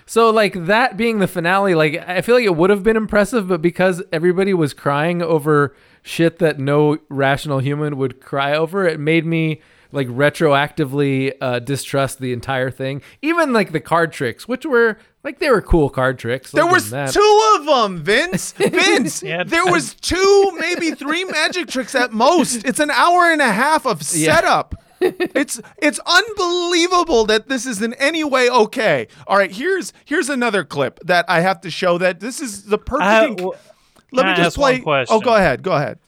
So like that being the finale, like I feel like it would have been impressive, but because everybody was crying over shit that no rational human would cry over, it made me like retroactively uh, distrust the entire thing. Even like the card tricks, which were like they were cool card tricks. There was that. two of them, Vince. Vince, Yeah. there was two, maybe three magic tricks at most. It's an hour and a half of Yeah. It's it's unbelievable that this is in any way okay. All right, here's here's another clip that I have to show that this is the perfect. I- enc- w- Let me just play. Oh, go ahead. Go ahead.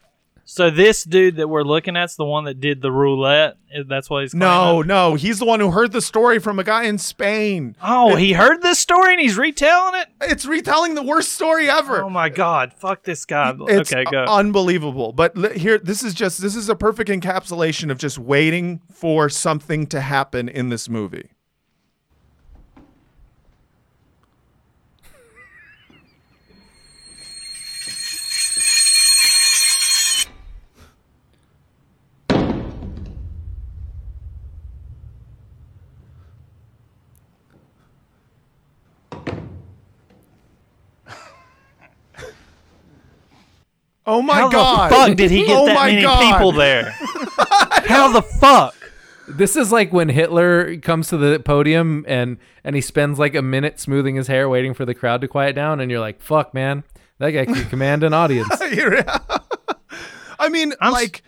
So this dude that we're looking at's the one that did the roulette. That's what he's called. No, claiming? no, he's the one who heard the story from a guy in Spain. Oh, he heard this story and he's retelling it. It's retelling the worst story ever. Oh my god! Fuck this guy. It's okay, go. unbelievable. But here, this is just this is a perfect encapsulation of just waiting for something to happen in this movie. Oh my How god! the fuck did he get oh that my many god. people there? How the fuck? This is like when Hitler comes to the podium and and he spends like a minute smoothing his hair, waiting for the crowd to quiet down, and you're like, "Fuck, man, that guy can command an audience." I mean, I'm s- like,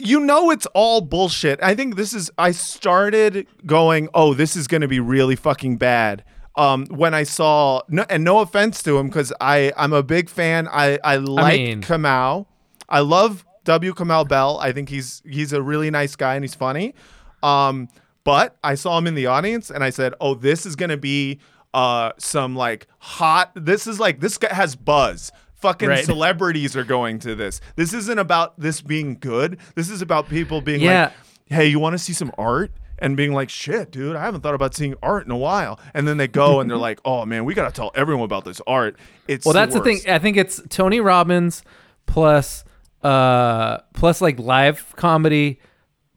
you know, it's all bullshit. I think this is. I started going, oh, this is going to be really fucking bad. Um, when I saw, no, and no offense to him, because I I'm a big fan. I I like mean- Kamau. I love W. Kamau Bell. I think he's he's a really nice guy and he's funny. Um, but I saw him in the audience and I said, oh, this is going to be uh, some like hot. This is like this guy has buzz. Fucking Right. celebrities are going to this. This isn't about this being good. This is about people being Yeah. like, "Hey, you want to see some art?" And being like, "Shit, dude, I haven't thought about seeing art in a while." And then they go and they're like, "Oh man, we gotta tell everyone about this art." It's Well, that's the thing. I think it's Tony Robbins plus uh plus like live comedy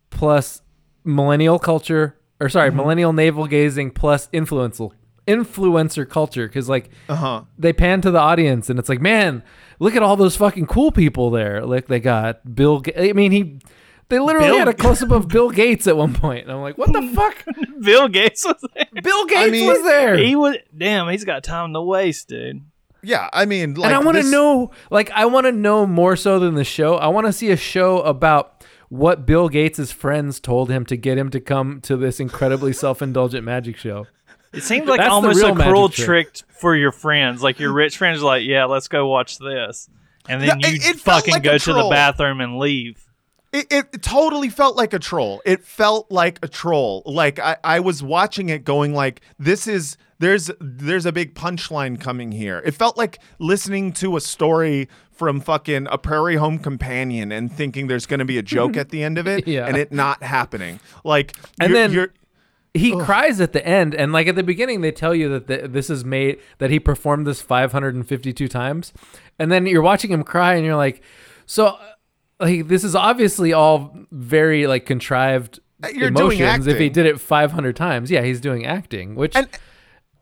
plus millennial culture or sorry, Mm-hmm. millennial navel gazing plus influencer influencer culture cuz like Uh-huh. they pan to the audience and it's like, "Man, look at all those fucking cool people there." Like they got Bill Ga- I mean, he they literally Bill- had a close up of Bill Gates at one. And I'm like, "What the fuck? Bill Gates was there. Bill Gates mean, was there." He was damn. He's got time to waste, dude. Yeah, I mean, like, and I want to this- know, like, I want to know more so than the show. I want to see a show about what Bill Gates' friends told him to get him to come to this incredibly self-indulgent magic show. It seems like That's almost a cruel trick. trick for your friends. Like your rich friends are like, yeah, let's go watch this. And then Yeah, you it- it fucking like go to the bathroom and leave. It, it totally felt like a troll. It felt like a troll. Like I, I was watching it going like this is there's there's a big punchline coming here. It felt like listening to a story from fucking a prairie home companion and thinking there's going to be a joke at the end of it Yeah. and it not happening. Like And you're- then- you're He cries at the end, and like at the beginning, they tell you that the, this is made that he performed this 552 times, and then you're watching him cry, and you're like, so. Like this is obviously all very like contrived Uh, You're emotions. If he did it 500 times, yeah, he's doing acting, which And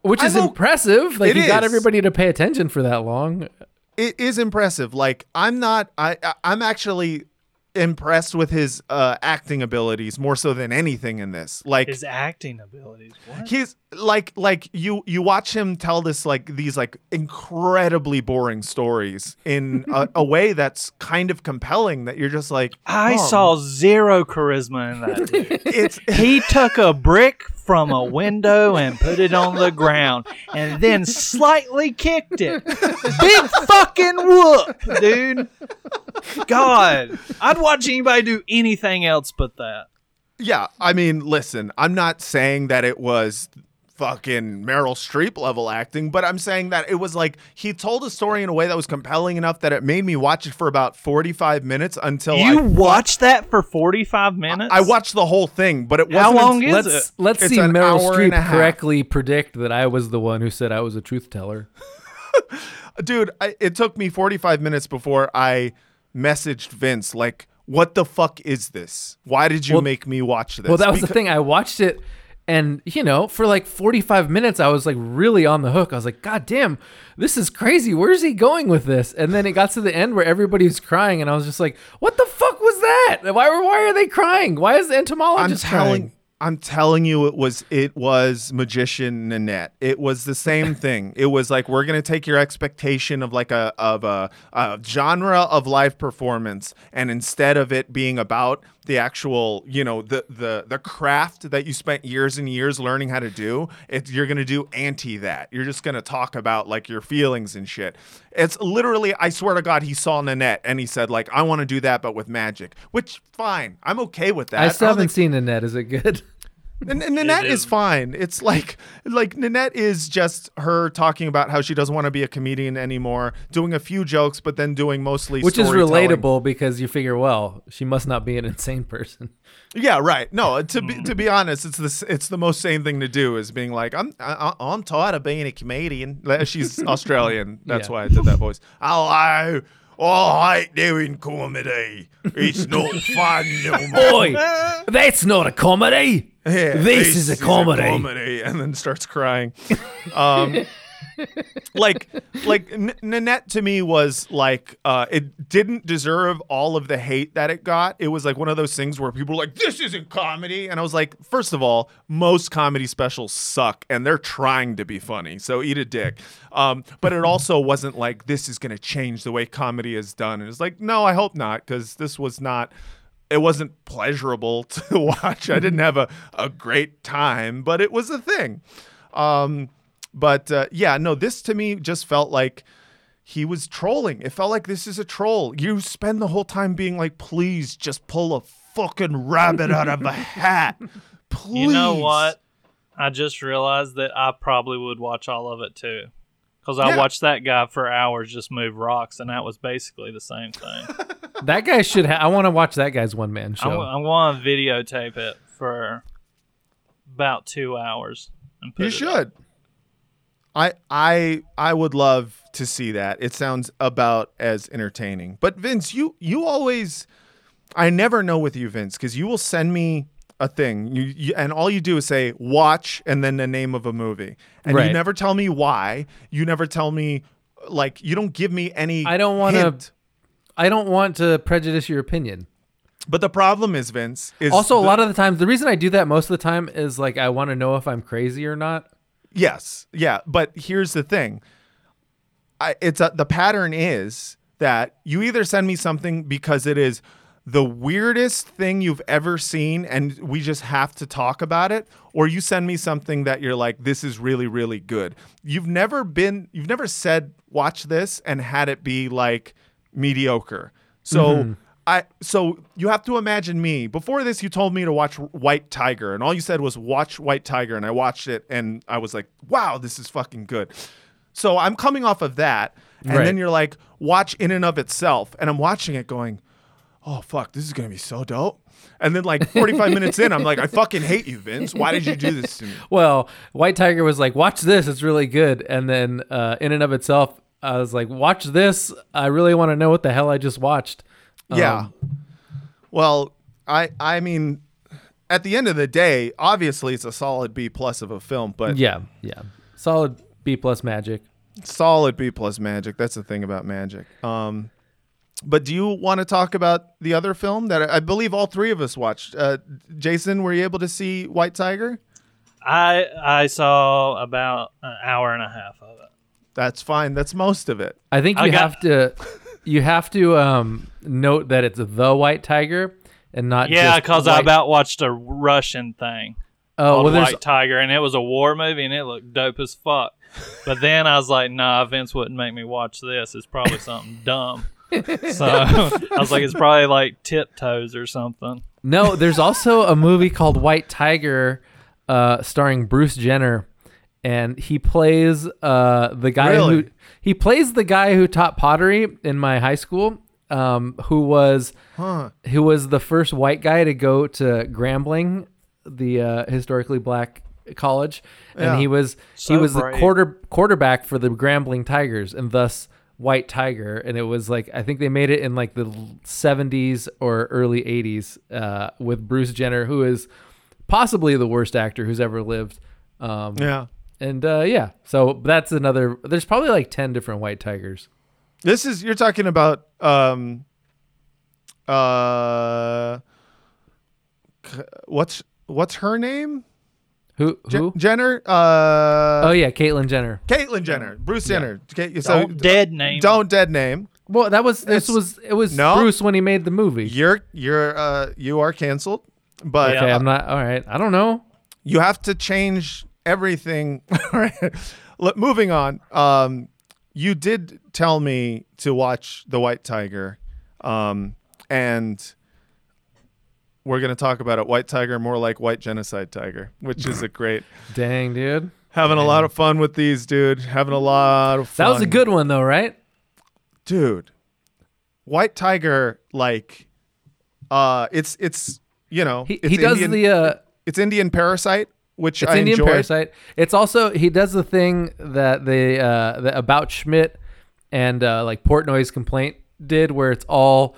which is impressive. Like he got everybody to pay attention for that long. it is impressive. Like I'm not I- I'm actually impressed with his uh acting abilities more so than anything in this. Like His acting abilities. What? he's like like you you watch him tell this like these like incredibly boring stories in a, a way that's kind of compelling that you're just like I "Oh, saw zero charisma in that. Dude. it's he took a brick from a window and put it on the ground and then slightly kicked it. Big fucking whoop, dude. God, I'd watch anybody do anything else but that. yeah I mean listen I'm not saying that it was fucking Meryl Streep level acting but I'm saying that it was like he told a story in a way that was compelling enough that it made me watch it for about 45 minutes until You I watched that for 45 minutes? I watched the whole thing but it wasn't How long is let's it? let's It's see Meryl hour and a Streep correctly predict that I was the one who said I was a truth teller. dude I, it took me 45 minutes before i messaged vince like what the fuck is this why did you Well- make me watch this Well, that was the thing. I watched it, and you know, for like forty-five minutes, I was like really on the hook. I was like, God damn, this is crazy. Where's he going with this? And then it got to the end where everybody was crying, and I was just like, What the fuck was that? Why? Why are they crying? Why is the i'm entomologist telling crying? i'm telling you it was it was magician nanette it was the same thing it was like we're gonna take your expectation of like a of a, a genre of live performance and instead of it being about the actual you know the the the craft that you spent years and years learning how to do you're gonna do anti that. You're just gonna talk about like your feelings and shit. It's literally i swear to god he saw nanette and he said like i want to do that but with magic which fine i'm okay with that. I still don't haven't think- seen nanette. Is it good? and, and Nanette is is. fine. It's like like Nanette is just her talking about how she doesn't want to be a comedian anymore, doing a few jokes, but then doing mostly Which is relatable because you figure, well, she must not be an insane person. Yeah, right. No, to be to be honest, it's the it's the most sane thing to do is being like I'm I, I'm tired of being a comedian. She's Australian. That's Yeah. why I did that voice. Hello. Oh, I hate doing comedy. It's not fun no more. Boy, that's not a comedy. Yeah, this, is a comedy. comedy, and then starts crying. Um, like, like N- Nanette to me was like, uh, it didn't deserve all of the hate that it got. It was like one of those things where people were like, "This isn't comedy," and I was like, first of all, most comedy specials suck, and they're trying to be funny, so eat a dick. Um, but it also wasn't like this is going to change the way comedy is done. And it's like, no, I hope not, because this was not it wasn't pleasurable to watch. I didn't have a, a great time, but it was a thing. Um, but uh, yeah, no, this to me just felt like he was trolling. It felt like this is a troll. You spend the whole time being like, please just pull a fucking rabbit out of a hat. Please. You know what? I just realized that I probably would watch all of it too. Because I Yeah. watched that guy for hours just move rocks, and that was basically the same thing. That guy should. Ha- I want to watch that guy's one man show. I'm, I'm to videotape it for about two hours. And put You it up. should. I I I would love to see that. It sounds about as entertaining. But Vince, you you always I never know with you, Vince, because you will send me a thing, you, you and all you do is say watch and then the name of a movie, and you never tell me why. You never tell me like you don't give me any. I don't wanna- I don't want to prejudice your opinion. But the problem is, Vince, is Also, a the- lot of the times, the reason I do that most of the time is like I want to know if I'm crazy or not. Yes, yeah, but here's the thing. I it's a, the pattern is that you either send me something because it is the weirdest thing you've ever seen and we just have to talk about it or you send me something that you're like this is really really good. You've never been you've never said watch this and had it be like mediocre. So mm-hmm. I so you have to imagine me. Before this, you told me to watch White Tiger, and all you said was watch White Tiger, and I watched it, and I was like, wow, this is fucking good. So I'm coming off of that, and Right. then you're like, watch In and of Itself, and I'm watching it, going, oh fuck, this is gonna be so dope. And then like 45 minutes in, I'm like, I fucking hate you, Vince. Why did you do this to me? Well, White Tiger was like, "Watch this; it's really good." And then, uh, in and of itself, I was like, "Watch this! I really want to know what the hell I just watched." Yeah. Um, Well, I I mean, at the end of the day, obviously it's a solid B plus of a film, but yeah, yeah, solid B plus magic. solid B plus magic. That's the thing about magic. Um, but do you want to talk about the other film that I, I believe all three of us watched? Uh, Jason, were you able to see White Tiger? I I saw about an hour and a half of it. That's fine. That's most of it. I think I you got- have to, you have to um, note that it's the White Tiger and not Yeah, just because I White- about watched a Russian thing Oh well, White Tiger, and it was a war movie, and it looked dope as fuck. But then I was like, Nah, Vince wouldn't make me watch this. It's probably something dumb. So I was like, It's probably like Tiptoes or something. No, there's also a movie called White Tiger, uh, starring Bruce Jenner, and he plays uh, the guy Really? who he plays the guy who taught pottery in my high school, um, who was Huh. who was the first white guy to go to Grambling, the uh, historically black college, and Yeah. he was he So was the quarter quarterback for the Grambling Tigers, and thus White Tiger. And it was like I think they made it in like the 70s or early 80s uh, with Bruce Jenner, who is possibly the worst actor who's ever lived. Um, Yeah. And uh, yeah, so that's another. There's probably like ten different White Tigers. This is you're talking about um uh what's what's her name? Who? Je- Who? Jenner? Uh oh yeah, Caitlyn Jenner. Caitlyn Jenner. Bruce Jenner. Okay, so Don't dead name. Don't dead name. Well, that was this It's- was it was No. Bruce when he made the movie. You're you're uh you are canceled. But Yeah. Okay, I'm not. All right, I don't know. you have to change everything. All right. Look, moving on. Um, you did tell me to watch The White Tiger, um, and we're going to talk about it. White Tiger, more like White Genocide Tiger, which is a great. Dang, dude. Having a lot of fun with these, dude. Having a lot of fun. That was a good one though, right? dude. White Tiger, like, uh, it's it's you know, He, it's he does Indian, the uh, it's Indian Parasite, which it's I Indian enjoyed. Parasite. It's also he does the thing that they uh the about Schmidt and uh like Portnoy's complaint did, where it's all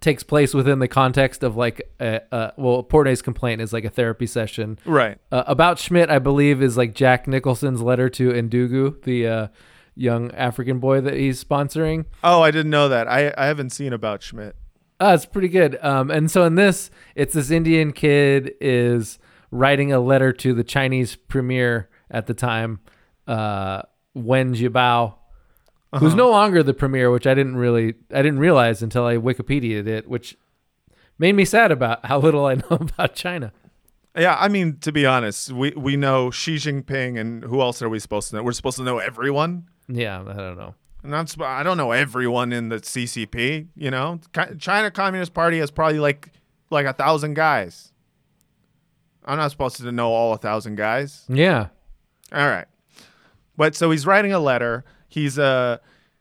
takes place within the context of like a, uh well Portnoy's complaint is like a therapy session. Right. Uh, about Schmidt, I believe, is like Jack Nicholson's letter to Ndugu, the uh, young African boy that he's sponsoring. Oh, I didn't know that. I, I haven't seen about Schmidt. Uh, it's pretty good. Um, and so in this, it's this Indian kid is writing a letter to the Chinese premier at the time, uh, Wen Jiabao, Uh-huh. who's no longer the premier, which I didn't really, I didn't realize until I Wikipedia'd it, which made me sad about how little I know about China. Yeah, I mean, to be honest, we, we know Xi Jinping and who else are we supposed to know? We're supposed to know everyone. Yeah, I don't know. And I'm, sp- I don't know everyone in the CCP. You know, China Communist Party has probably like like a thousand guys. I'm not supposed to know all a thousand guys. Yeah. All right. But so he's writing a letter. He's uh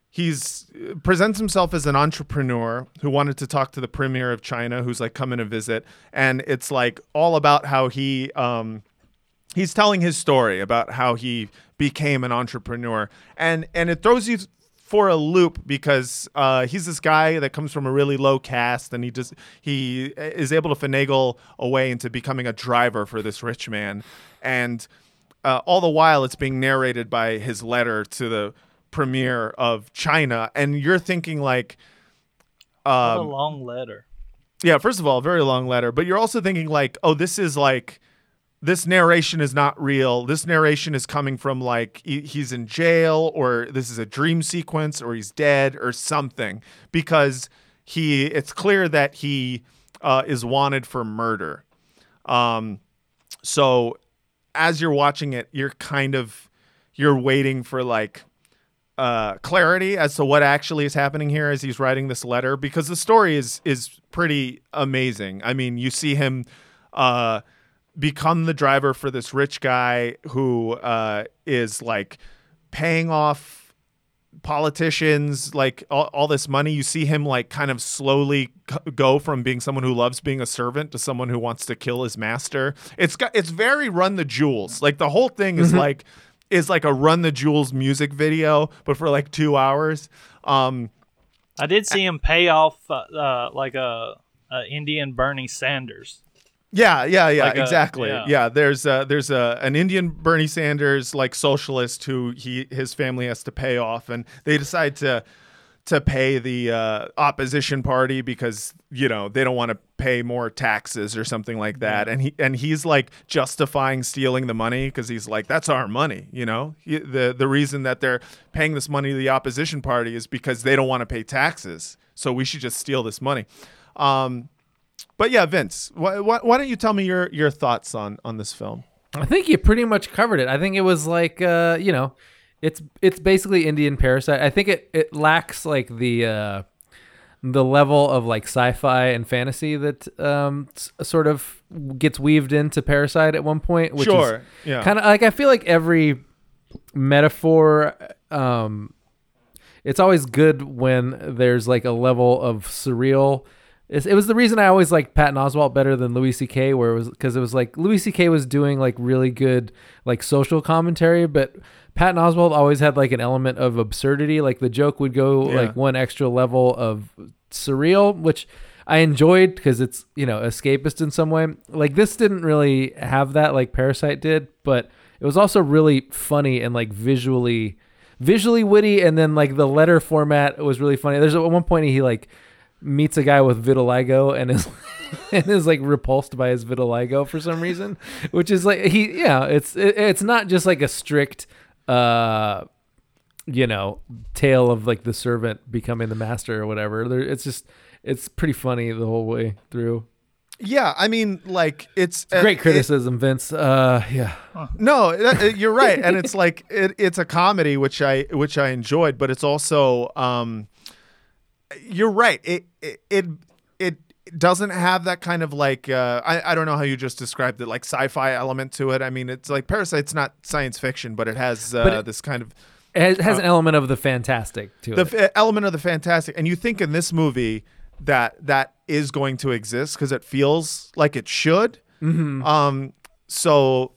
he's presents himself as an entrepreneur who wanted to talk to the premier of China who's like coming to visit. And it's like all about how he um he's telling his story about how he became an entrepreneur. And and it throws you for a loop because uh, he's this guy that comes from a really low caste and he just he is able to finagle away into becoming a driver for this rich man. And uh, all the while it's being narrated by his letter to the premier of China and you're thinking like What a um, long letter. yeah, first of all, very long letter, but you're also thinking like, oh, this is like this narration is not real. This narration is coming from like he's in jail or this is a dream sequence or he's dead or something because he it's clear that he uh, is wanted for murder. Um, so as you're watching it, you're kind of you're waiting for like uh, clarity as to what actually is happening here as he's writing this letter because the story is is pretty amazing. I mean, you see him uh, become the driver for this rich guy who uh, is like paying off politicians like all, all this money. You see him like kind of slowly c- go from being someone who loves being a servant to someone who wants to kill his master. It's got it's very run the jewels. Like the whole thing is like is like a run the jewels music video but for like two hours um I did see him pay off uh, uh, like a, a Indian Bernie Sanders. Yeah, yeah, yeah, Like a- exactly. yeah. yeah. there's uh there's a an Indian Bernie Sanders like socialist who he his family has to pay off, and they decide to to pay the uh, opposition party because you know they don't want to pay more taxes or something like that, and he and he's like justifying stealing the money because he's like that's our money, you know. He- the The reason that they're paying this money to the opposition party is because they don't want to pay taxes, so we should just steal this money. Um, but yeah, Vince, why, why, why don't you tell me your your thoughts on on this film? I think you pretty much covered it. I think it was like uh, you know, it's it's basically Indian Parasite. I think it it lacks like the uh the level of like sci-fi and fantasy that um sort of gets weaved into Parasite at one point, which Sure, is yeah. kind of like I feel like every metaphor um it's always good when there's like a level of surreal. It's, it was the reason I always liked Patton Oswalt better than Louis C.K. Where it was because it was like Louis C.K. was doing like really good like social commentary, but Patton Oswalt always had like an element of absurdity. Like the joke would go Yeah. like one extra level of surreal, which I enjoyed because it's you know escapist in some way. Like this didn't really have that like Parasite did, but it was also really funny and like visually visually witty and then like the letter format was really funny there's at one point he like meets a guy with vitiligo and is and is like repulsed by his vitiligo for some reason which is like he yeah it's it, it's not just like a strict uh you know tale of like the servant becoming the master or whatever. There, it's just it's pretty funny the whole way through. Yeah, I mean, like it's uh, great it- criticism vince. Uh yeah. No, that- uh, you're right, and it's like it, it's a comedy which I which I enjoyed, but it's also um, you're right. It it it, it doesn't have that kind of like uh, I I don't know how you just described it like sci-fi element to it. I mean, it's like Parasite's not science fiction, but it has uh, But it- this kind of it has, an element of the fantastic to the it f- element of the fantastic and you think in this movie that that is going to exist because it feels like it should Mm-hmm. um so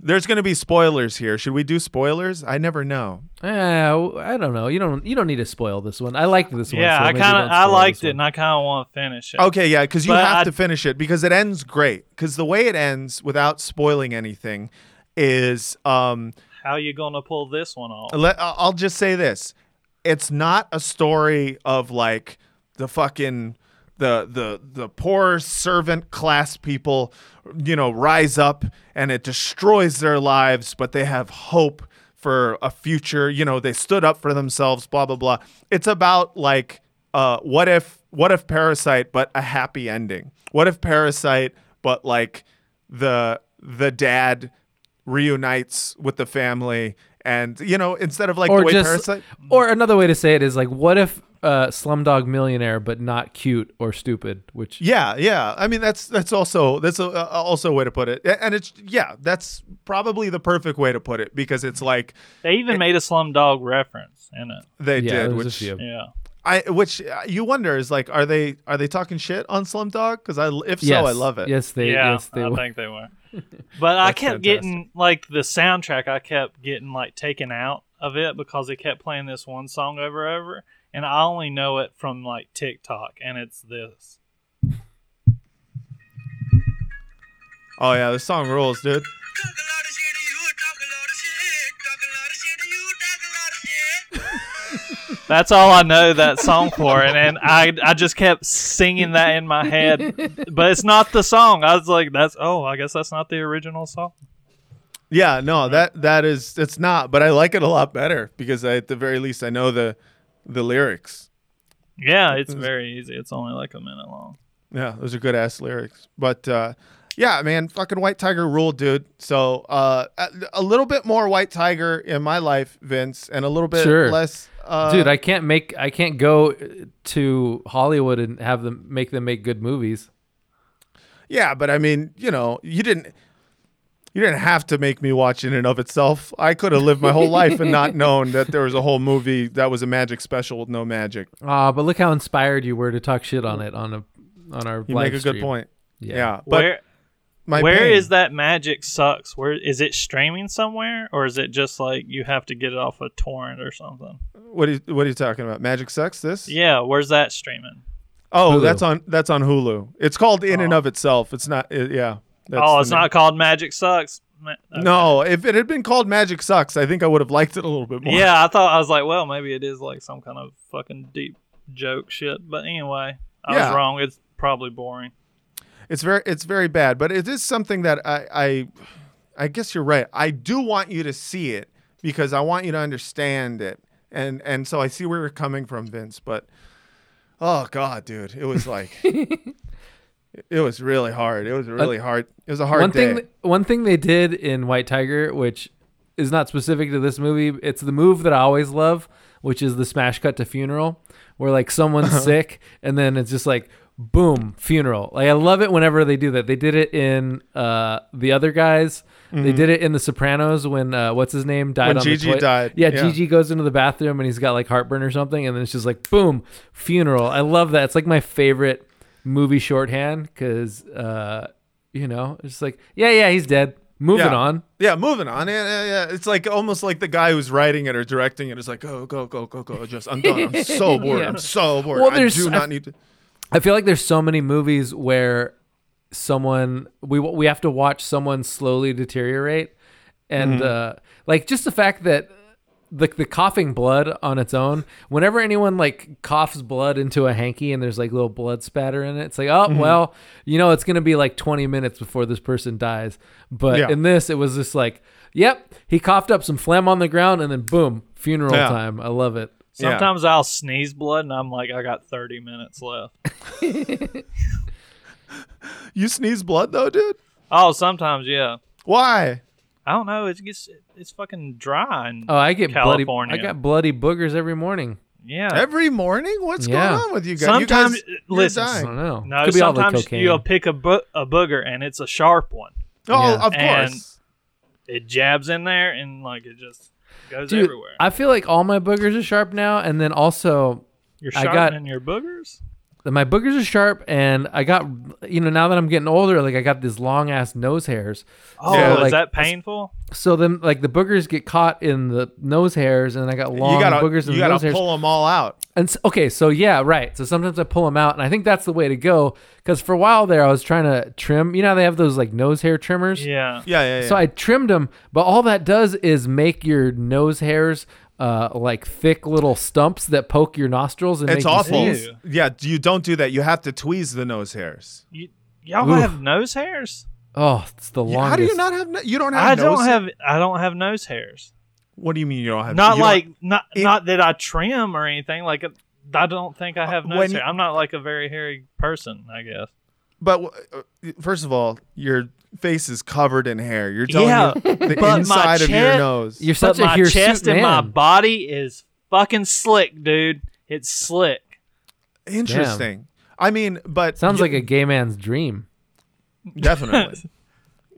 there's going to be spoilers here should we do spoilers i never know Uh, I don't know. You don't. You don't need to spoil this one. I liked this one. Yeah, so I kind of I liked it, one. and I kind of want to finish it. okay yeah because you But have I- to finish it because it ends great because the way it ends without spoiling anything is um How you gonna pull this one off? Let, I'll just say this: it's not a story of like the fucking the the the poor servant class people, you know, rise up and it destroys their lives, but they have hope for a future. You know, they stood up for themselves. Blah blah blah. It's about like, uh, what if what if Parasite, but a happy ending? What if Parasite, but like the the dad reunites with the family and you know instead of like the or way just, parasite or another way to say it is like, what if uh, Slumdog Millionaire, but not cute or stupid. Which Yeah, yeah. I mean, that's that's also that's a, uh, also a way to put it, and it's yeah, that's probably the perfect way to put it because it's like They even made a Slumdog reference in it. they yeah, did, which. Yeah. I which uh, you wonder is like, are they are they talking shit on Slumdog? Because I if so, yes, I love it. Yes, they. yeah, yes, they. I were. think they were. But I That's kept getting like the soundtrack. I kept getting like taken out of it because they kept playing this one song over and over, and I only know it from like TikTok, and it's this. Oh yeah, this song rules, dude. Talk a lot of shit and you talk a lot of shit. Talk a lot of shit and you talk a lot of shit. That's all I know that song for, and, and I I just kept singing that in my head, but it's not the song. I was like, that's oh, I guess that's not the original song. Yeah, no, that that is it's not, but I like it a lot better because I, at the very least I know the the lyrics. Yeah, it's very easy. It's only like a minute long. Yeah, those are good ass lyrics. But uh, yeah, man, fucking White Tiger ruled, dude. So uh, a, a little bit more White Tiger in my life, Vince, and a little bit Sure. less. Uh, Dude, I can't make. I can't go to Hollywood and have them make them make good movies. yeah, but I mean, you know, you didn't. You didn't have to make me watch in and of itself. I could have lived my whole life and not known that there was a whole movie that was a magic special with no magic. Ah, but look how inspired you were to talk shit on it on a on our. You live make a good point. Yeah. Yeah, but where my where pain- is that magic sucks? Where is it streaming somewhere, or is it just like you have to get it off a torrent or something? What are you, what are you talking about? Magic sucks. This? Yeah, where's that streaming? Oh, Hulu. that's on that's on Hulu. It's called In and Oh. of Itself. It's not. It, yeah. That's oh, it's not called Magic Sucks. Okay. No, if it had been called Magic Sucks, I think I would have liked it a little bit more. Yeah, I thought I was like, well, maybe it is like some kind of fucking deep joke shit. But anyway, I Yeah. was wrong. It's probably boring. It's very it's very bad, but it is something that I I I guess you're right. I do want you to see it because I want you to understand it. And and so I see where you're coming from, Vince, but oh god, dude, it was like it was really hard. It was really hard. It was a hard one day. thing one thing they did in White Tiger, which is not specific to this movie, it's the move that I always love, which is the smash cut to funeral, where like someone's sick and then it's just like boom funeral. Like I love it whenever they do that. They did it in uh the other guys. They did it in The Sopranos when uh, what's his name died When on Gigi the toi- died, Yeah, yeah. Gigi goes into the bathroom and he's got like heartburn or something, and then it's just like boom funeral. I love that. It's like my favorite movie shorthand because uh, you know it's like yeah, yeah, he's dead. Moving Yeah. on. Yeah, moving on. Yeah, yeah, yeah. It's like almost like the guy who's writing it or directing it is like, go, go, go, go, go. Just I'm done. I'm so bored. Yeah. I'm so bored. Well, I do I- not need to. I feel like there's so many movies where someone we we have to watch someone slowly deteriorate, and Mm-hmm. uh, like just the fact that the the coughing blood on its own. Whenever anyone like coughs blood into a hanky and there's like little blood spatter in it, it's like oh Mm-hmm. well, you know it's gonna be like 20 minutes before this person dies. But Yeah. in this, it was just like, yep, he coughed up some phlegm on the ground and then boom, funeral Yeah. time. I love it. Yeah. Sometimes I'll sneeze blood, and I'm like, I got 30 minutes left. You sneeze blood though, dude. Oh, sometimes, yeah. Why? I don't know. It gets it's fucking dry and Oh, I get bloody. I got bloody boogers every morning. yeah. Every morning? What's Yeah. going on with you guys? Sometimes- you guys, uh, listen, you're I dying. don't know. no, Could be all the sometimes cocaine. you'll pick a, bo- a booger and it's a sharp one. Oh, Yeah. of And- course. It jabs in there and like it just goes Dude, everywhere. I feel like all my boogers are sharp now, and then also You're I got- sharpening your boogers. My boogers are sharp, and I got you know now that I'm getting older, like I got these long ass nose hairs. Oh, Yeah, is that painful? So then like the boogers get caught in the nose hairs, and I got long you gotta, boogers in you the gotta nose hairs. pull them all out. And s okay, so yeah, right. So sometimes I pull them out, and I think that's the way to go. Because for a while there, I was trying to trim. You know, how they have those like nose hair trimmers. Yeah. Yeah, yeah, yeah. So I trimmed them, but all that does is make your nose hairs uh, like thick little stumps that poke your nostrils and it's make you awful. sneeze. Yeah, you don't do that. You have to tweeze the nose hairs. You, y'all Oof. have nose hairs? Oh, it's the longest. How do you not have? You don't have. I nose don't have I don't have nose hairs. What do you mean you don't have? Not you don't- like not it- not that I trim or anything. Like I don't think I have Uh, nose when hair. you- I'm not like a very hairy person. I guess. But uh, first of all, your face is covered in hair. You're telling Yeah, me the but my inside of your nose. You're such but a my hirsute chest and my body is fucking slick, dude. It's slick. Interesting. I mean, but Sounds y- like a gay man's dream. definitely.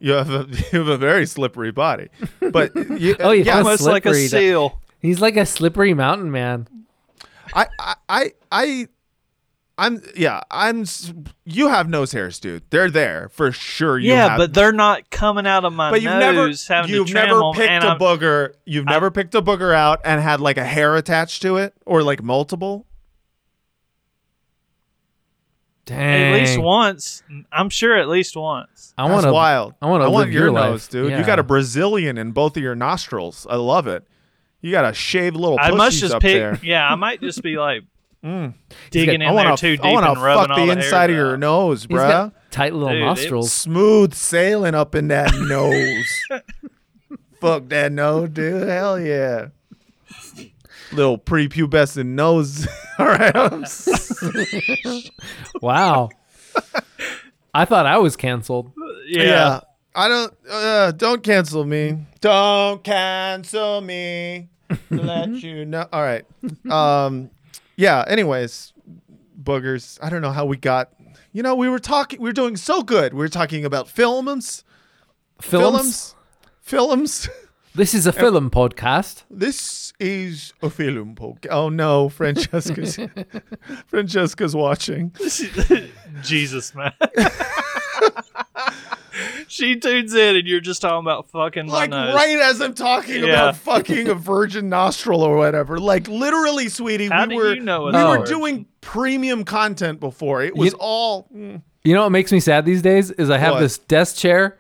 You have a you have a very slippery body, but you, Oh, you yeah, found Almost like a slippery. seal. He's like a slippery mountain man. I, I, I, I, I'm, yeah, I'm. You have nose hairs, dude. They're there for sure. You yeah, have, but they're not coming out of my but you've never, nose. having you've to never picked and a I'm- booger. You've never picked a booger out and had like a hair attached to it, or like multiple. Dang. At least once. I'm sure at least once. I want to. wild. I wanna I want your your nose, dude. Yeah. You got a Brazilian in both of your nostrils. I love it. You got to shave little I pussies must just up pick. there. Yeah, I might just be like Mm. digging I in wanna there f- too deep I wanna and rubbing fuck all the the inside of hairs your out. nose, He's bruh. got tight little Dude, it- nostrils. Smooth sailing up in that nose. Fuck that nose, dude. Hell yeah. Little prepubescent nose. All right. Wow. I thought I was canceled. Yeah. I don't. Uh, don't cancel me. Don't cancel me. Let you know. All right. Um. Yeah. Anyways, boogers. I don't know how we got. You know, we were talking. We were doing so good. We were talking about films. Films. Films. This is a film podcast. This is a film podcast. Oh no, Francesca's Francesca's watching. Jesus, man. she tunes in and you're just talking about fucking my Like nose. right as I'm talking Yeah. about fucking a virgin nostril or whatever. Like literally, sweetie, How we do were you know we it's were virgin? doing premium content before. It was You- all mm, You know what makes me sad these days is I have What? this desk chair,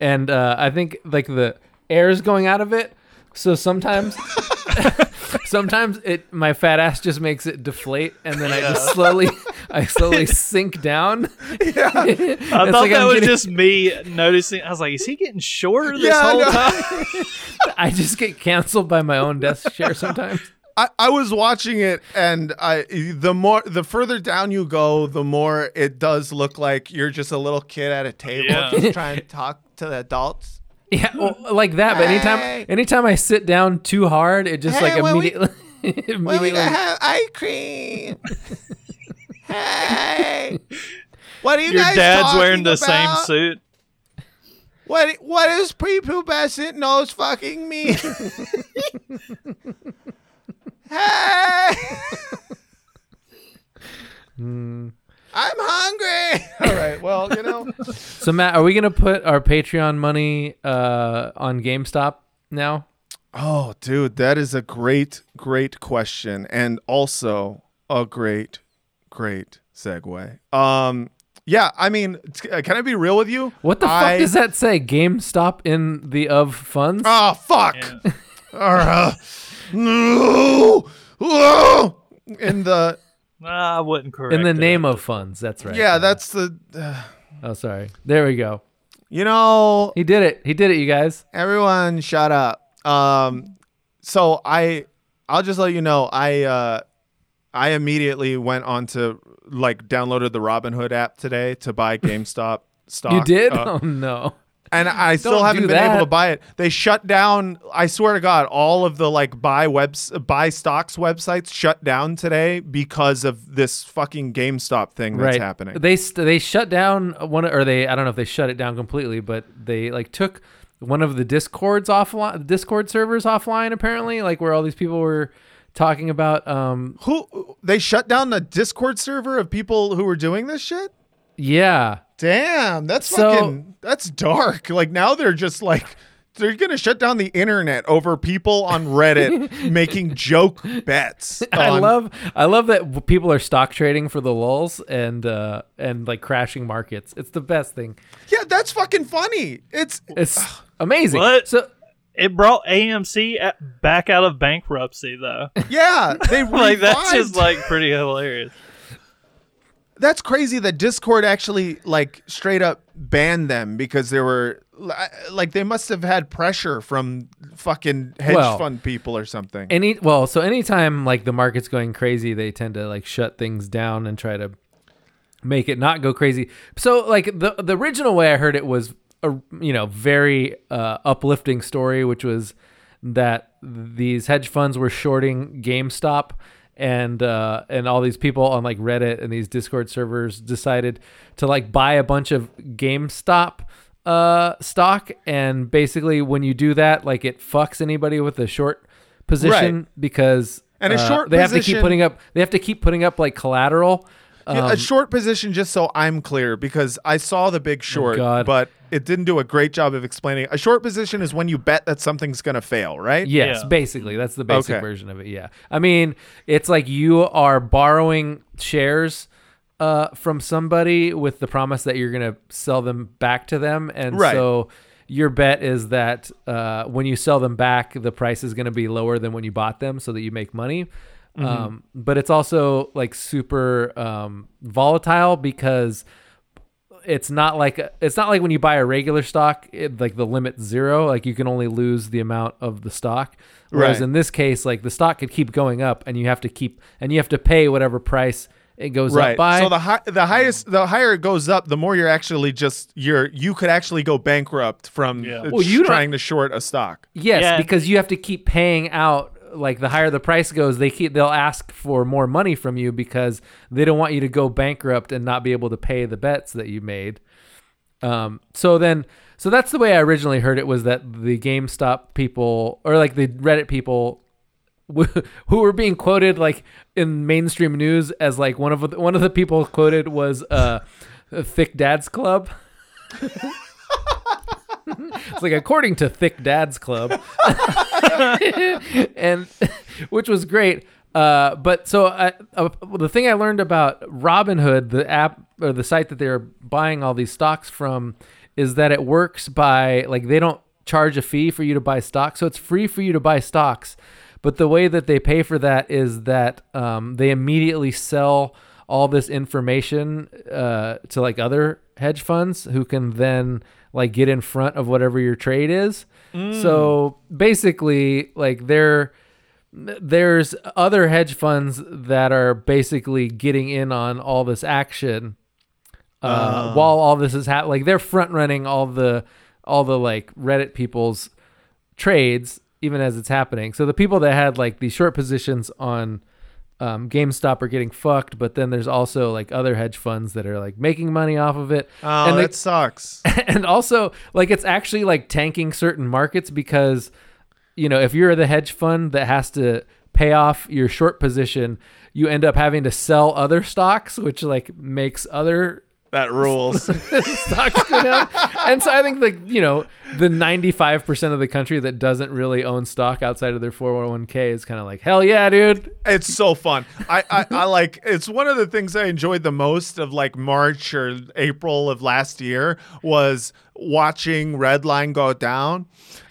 and uh, I think like the air is going out of it. So sometimes, sometimes it my fat ass just makes it deflate, and then I just slowly, I slowly sink down. I thought that was just me noticing. I was like, is he getting shorter this Yeah, I whole know. time? I just get canceled by my own desk chair sometimes. I, I was watching it and I the more the further down you go, the more it does look like you're just a little kid at a table Yeah. just trying to talk to the adults. Yeah, well, like that. But anytime, Hey. anytime I sit down too hard, it just Hey, like when we- immediately. immediately have ice cream. hey. What are you Your guys dad's wearing the same about? suit. What what is prepubescent nose fucking mean? hey. Hmm. I'm hungry. All right. Well, you know. So Matt, are we gonna put our Patreon money uh, on GameStop now? Oh, dude, that is a great, great question, and also a great, great segue. Um, yeah, I mean, uh, can I be real with you? What the I- fuck does that say? GameStop in the of funds? Oh, fuck. Yeah. Uh, no. Oh. In the Nah, I wouldn't correct. in the it. name of funds. That's right. yeah, that's the. Uh, Oh, sorry. There we go. you know, He did it. He did it, you guys. everyone, shut up. Um, so I, I'll just let you know, I, uh, I immediately went on to like downloaded the Robinhood app today to buy GameStop stock. You did? uh, oh no. And I still haven't been able to buy it. They shut down. I swear to God, all of the like buy webs, buy stocks websites shut down today because of this fucking GameStop thing that's right. happening. They st- they shut down one or they I don't know if they shut it down completely, but they like took one of the Discords offline, Discord servers offline apparently, like where all these people were talking about um Who they shut down the Discord server of people who were doing this shit? Yeah. Damn, that's So- fucking that's dark. Like now they're just like they're gonna shut down the internet over people on Reddit making joke bets. I love I love that people are stock trading for the lulls and uh and like crashing markets. It's the best thing. Yeah, that's fucking funny. It's It's amazing. What? So It brought AMC at, back out of bankruptcy, though. yeah, they like that's just like pretty hilarious. That's crazy that Discord actually like straight up banned them because they were like they must have had pressure from fucking hedge Well, fund people or something. any well, so anytime like the market's going crazy, they tend to like shut things down and try to make it not go crazy. So like the the original way I heard it was a you know very uh, uplifting story, which was that these hedge funds were shorting GameStop and uh, and all these people on like Reddit and these Discord servers decided to like buy a bunch of GameStop uh, stock, and basically when you do that, like it fucks anybody with a short position Right. because And a uh, short they have to keep putting up they have to keep putting up like collateral. Yeah, Um, a short position, just so I'm clear, because I saw the big short, Oh, but it didn't do a great job of explaining. A short position is when you bet that something's going to fail, right? Yes, Yeah. basically. That's the basic Okay. version of it. Yeah. I mean, it's like you are borrowing shares uh, from somebody with the promise that you're going to sell them back to them. And Right. so your bet is that uh, when you sell them back, the price is going to be lower than when you bought them so that you make money. Mm-hmm. Um, but it's also like super um, volatile because it's not like it's not like when you buy a regular stock it, like the limit zero like you can only lose the amount of the stock whereas Right. in this case like the stock could keep going up and you have to keep and you have to pay whatever price it goes Right. up by So the high, the highest, the higher it goes up, the more you're actually just you're you could actually go bankrupt from Yeah. uh, Well, you don't- trying to short a stock. yes Yeah. because you have to keep paying out like the higher the price goes they keep they'll ask for more money from you because they don't want you to go bankrupt and not be able to pay the bets that you made Um, so then, so that's the way I originally heard it was that the GameStop people or like the Reddit people who were being quoted like in mainstream news as like one of the, one of the people quoted was uh, Thick Dad's Club. it's like according to Thick Dad's Club, and which was great. Uh, but so I, uh, the thing I learned about Robinhood, the app or the site that they're buying all these stocks from, is that it works by like they don't charge a fee for you to buy stocks, so it's free for you to buy stocks. But the way that they pay for that is that um, they immediately sell all this information uh, to like other hedge funds who can then like get in front of whatever your trade is. So basically, like they're there's other hedge funds that are basically getting in on all this action uh, while all this is happening. Like they're front running all the all the like Reddit people's trades even as it's happening. So the people that had like these short positions on um, GameStop are getting fucked, but then there's also like other hedge funds that are like making money off of it. Oh, and they- that sucks. and also like it's actually like tanking certain markets because you know if you're the hedge fund that has to pay off your short position you end up having to sell other stocks which like makes other that rules. stocks go down and so i think like you know the 95% of the country that doesn't really own stock outside of their 401k is kind of like hell yeah dude it's so fun. I, I, I like it's one of the things I enjoyed the most of like March or April of last year was watching red line go down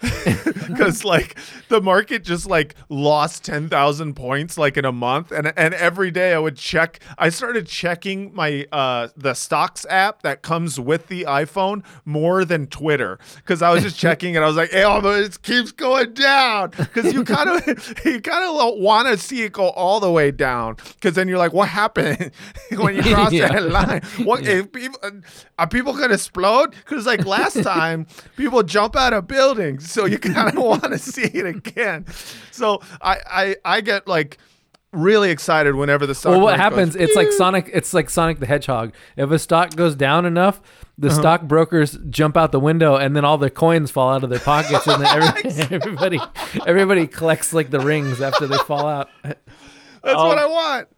because like the market just like lost 10,000 points like in a month. And and every day I would check I started checking my uh the stocks app that comes with the iPhone more than Twitter. Cuz I was just checking and I was like hey oh, but it keeps going down. Cuz you kind of you kind of want to see it go all the way down. Cuz then you're like what happened? When you cross Yeah. that line. What if people are people going to explode? Cuz like last time people jump out of buildings so you kind of want to see it again so I, I i get like really excited whenever the stock well what market goes, happens it's like sonic it's like sonic the hedgehog if a stock goes down enough the Uh-huh. stockbrokers jump out the window and then all the coins fall out of their pockets and then every, everybody everybody collects like the rings after they fall out that's Oh. what i want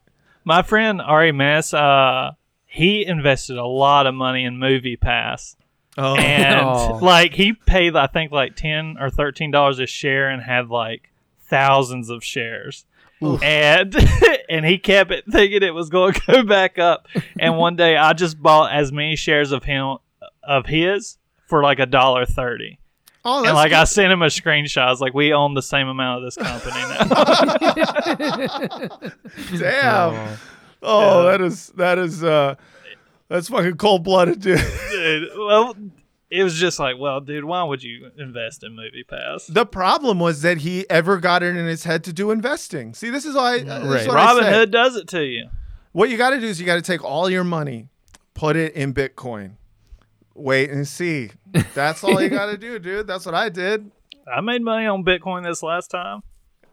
My friend Ari Mess, uh, he invested a lot of money in Movie Pass. Oh and Oh. like he paid I think like ten or thirteen dollars a share and had like thousands of shares. And and he kept it thinking it was going to go back up. And one day I just bought as many shares of him of his for like a dollar thirty. oh And that's like I sent him a screenshot. I was like, "We own the same amount of this company now." damn oh that is that is uh that's fucking cold-blooded dude dude, well, it was just like, "Well, dude, why would you invest in Movie Pass?" the problem was that he ever got it in his head to do investing see this is why Right. I Robin say. Hood does it to you. What you got to do is you got to take all your money, put it in Bitcoin. Wait and see. That's all you got to do, dude. That's what I did. I made money on Bitcoin this last time.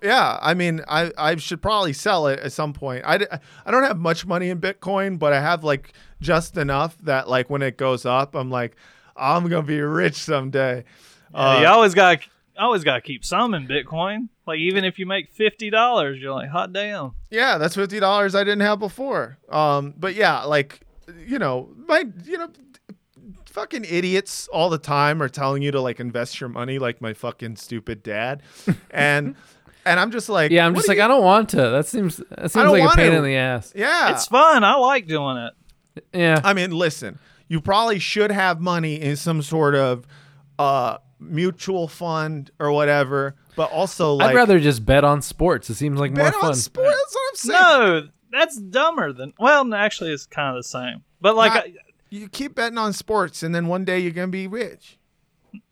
Yeah, I mean, I, I should probably sell it at some point. I, I don't have much money in Bitcoin, but I have like just enough that like when it goes up, I'm like, I'm gonna be rich someday. Uh, you always got always got to keep some in Bitcoin. Like even if you make fifty dollars, you're like, hot damn. Yeah, that's fifty dollars I didn't have before. Um, but yeah, like you know, my you know, fucking idiots all the time are telling you to like invest your money, like my fucking stupid dad, and and I'm just like, Yeah, I'm just like you- I don't want to. That seems that seems like a pain to. in the ass. yeah, It's fun. I like doing it. Yeah. I mean, listen, you probably should have money in some sort of uh mutual fund or whatever, but also like I'd rather just bet on sports. It seems like more bet fun. on sports. That's what I'm saying. No, that's dumber than. Well, actually, it's kind of the same. But like, Not- I, you keep betting on sports, and then one day you're gonna be rich.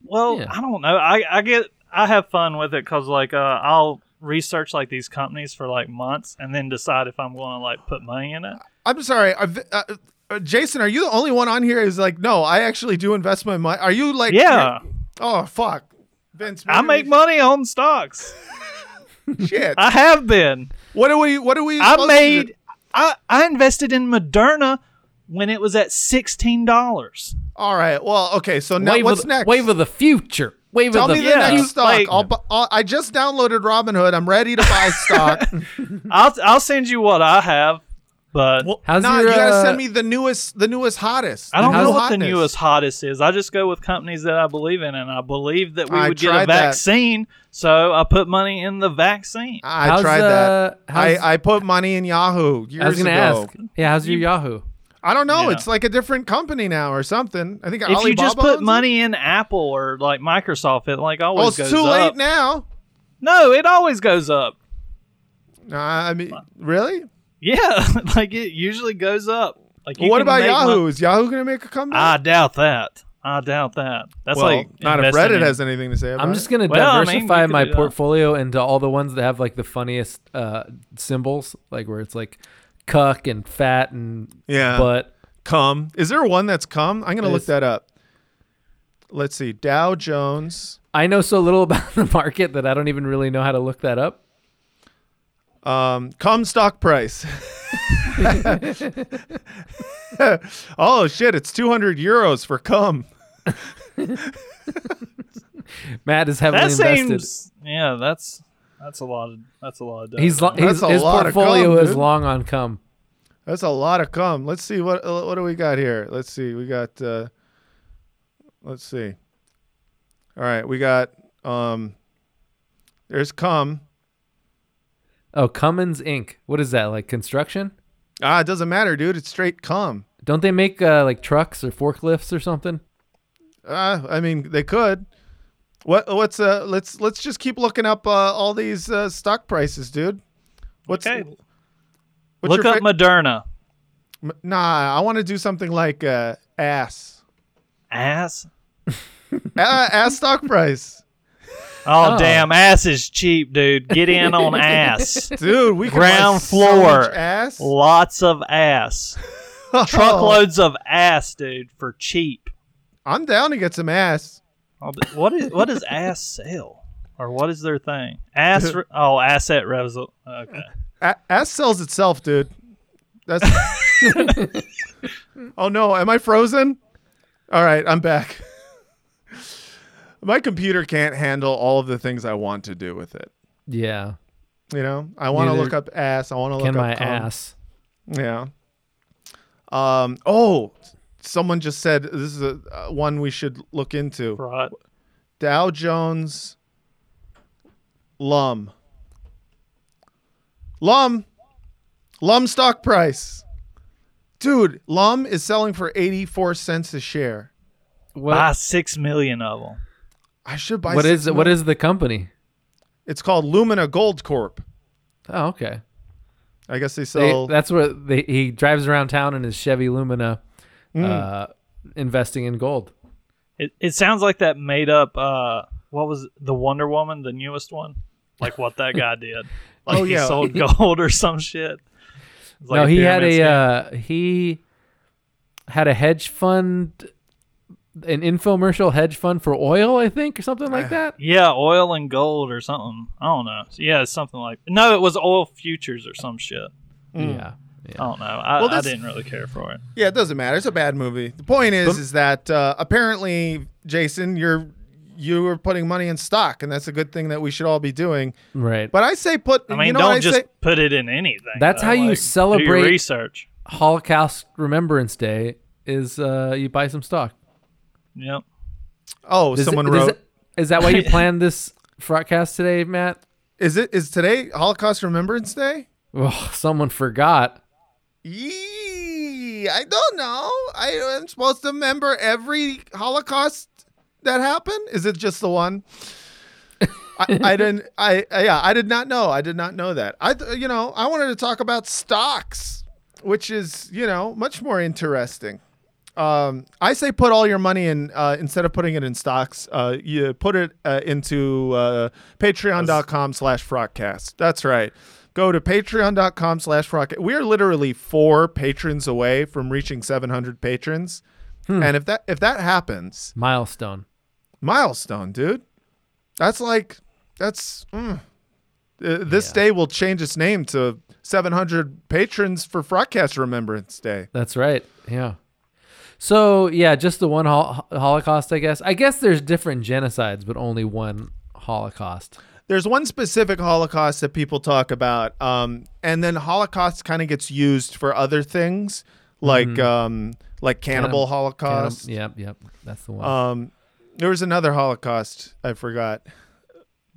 well, Yeah. I don't know. I I get I have fun with it because like uh, I'll research like these companies for like months and then decide if I'm going to like put money in it. I'm sorry, uh, Uh, Jason. Are you the only one on here? Is like, no, I actually do invest my money. Are you like, Yeah, Oh fuck, Vince. I make we- money on stocks. Shit. I have been. what do we? What do we? I supposed to made. I I invested in Moderna when it was at sixteen dollars. All right. Well, okay. So now wave what's the, next? Wave of the future. Wave Tell of the me the Yeah, next stock. like- I'll, I'll, I just downloaded Robinhood. I'm ready to buy stock. I'll I'll send you what I have, but How's nah, your, you gotta uh, send me the newest, the newest, hottest. I don't know new what the newest hottest is. I just go with companies that I believe in, and I believe that we I would get tried a that. vaccine. So I put money in the vaccine. I How's, tried uh, that. how's- I, I put money in Yahoo years I was gonna ago. ask. Yeah, how's your Yahoo? I don't know. Yeah. It's like a different company now or something. I think if Alibaba you just owns put it? money in Apple or like Microsoft, it like Oh, always it's goes too late up. now. No, it always goes up. Uh, I mean, really? Yeah, like it usually goes up. Like you Well, what about Yahoo? mon- Is Yahoo gonna make a I comeback? I doubt that. I doubt that. That's well, like not if Reddit in- has anything to say about I'm just gonna Well, I mean, diversify my do that. portfolio into all the ones that have like the funniest uh, symbols, like where it's like cuck and fat and Yeah. but Cum. Is there one that's cum? I'm gonna look that up. Let's see. Dow Jones. I know so little about the market that I don't even really know how to look that up. Um, cum stock price. oh shit! It's 200 euros for cum. Matt is heavily That invested. seems yeah. That's that's a lot of that's a lot of. dough. He's, lo- That's he's a his lot of portfolio cum, is dude. long on cum. That's a lot of cum. Let's see what uh, what do we got here. Let's see. We got. Uh, let's see. All right, we got. Um, there's cum. Oh, Cummins Inc. What is that? Like construction? Ah, it doesn't matter, dude. It's straight cum. Don't they make uh, like trucks or forklifts or something? Uh, I mean, they could. What? What's uh? Let's let's just keep looking up uh, all these uh, stock prices, dude. What's okay. what's Look your up fa- Moderna. Nah, I want to do something like uh, ass. Ass. uh, ass stock price, Oh, Oh. damn, ass is cheap, dude. Get in on ass. dude. We can Ground buy so floor. much ass. Lots of ass. Oh. Truckloads of ass, dude, for cheap. I'm down to get some ass. Oh, What is what does ass sell, or what is their thing? Ass. Re- oh, asset result. Okay. A- ass sells itself, dude. That's. oh no, am I frozen? All right, I'm back. My computer can't handle all of the things I want to do with it. Yeah. You know, I want to look up ass. I want to look up my cum. ass? Yeah. Um. Oh, someone just said this is a uh, one we should look into. Right. Dow Jones. Lum. Lum. Lum stock price. Dude, Lum is selling for 84 cents a share. What? Buy six million of them. I should buy what six is more. is the company? It's called Lumina Gold Corp. Oh, okay. I guess they They- sell that's where they, he drives around town in his Chevy Lumina, Hmm. uh, investing in gold. It it sounds like that made up. Uh, what was it? the Wonder Woman, the newest one? Like what that guy did? Like Oh, he yeah. sold gold or some shit. Like no, he had a uh, he had a hedge fund an infomercial hedge fund for oil, I think, or something like that. Yeah, oil and gold or something. I don't know. Yeah, something like no, it was oil futures or some shit. Yeah. I don't know. I, Well, I didn't really care for it. Yeah, it doesn't matter. It's a bad movie. The point is, is that uh, apparently, Jason, you're you were putting money in stock, and that's a good thing that we should all be doing. Right. But I say put. I mean, you know don't I just say? put it in anything. That's though, how you like, do celebrate- research. Holocaust Remembrance Day is uh, you buy some stock. Yep. Oh, Is someone it- wrote. Is, it- is that why you planned this broadcast today, Matt? Is it is today Holocaust Remembrance Day? Oh, someone forgot. Yee, I don't know. I am supposed to remember every Holocaust that happened. Is it just the one? I, I didn't. I I- yeah. I did not know. I did not know that. I you know I wanted to talk about stocks, which is you know much more interesting. Um, I say put all your money in uh, instead of putting it in stocks. Uh, you put it uh, into uh, Patreon.com slash Frotcast. That's right. Go to Patreon.com slash Frotcast. We are literally four patrons away from reaching 700 patrons, and if that if that happens, Milestone. milestone, dude. That's like that's. mm. Uh, this Yeah. day will change its name to 700 patrons for Frotcast Remembrance Day. That's right. Yeah. So yeah, just the one hol- Holocaust, I guess. I guess there's different genocides, but only one Holocaust. there's one specific Holocaust that people talk about, um, and then Holocaust kind of gets used for other things, like um, like Cannibal Cannib- Holocaust. Cannib- Yep, yep. That's the one. Um, there was another Holocaust. I forgot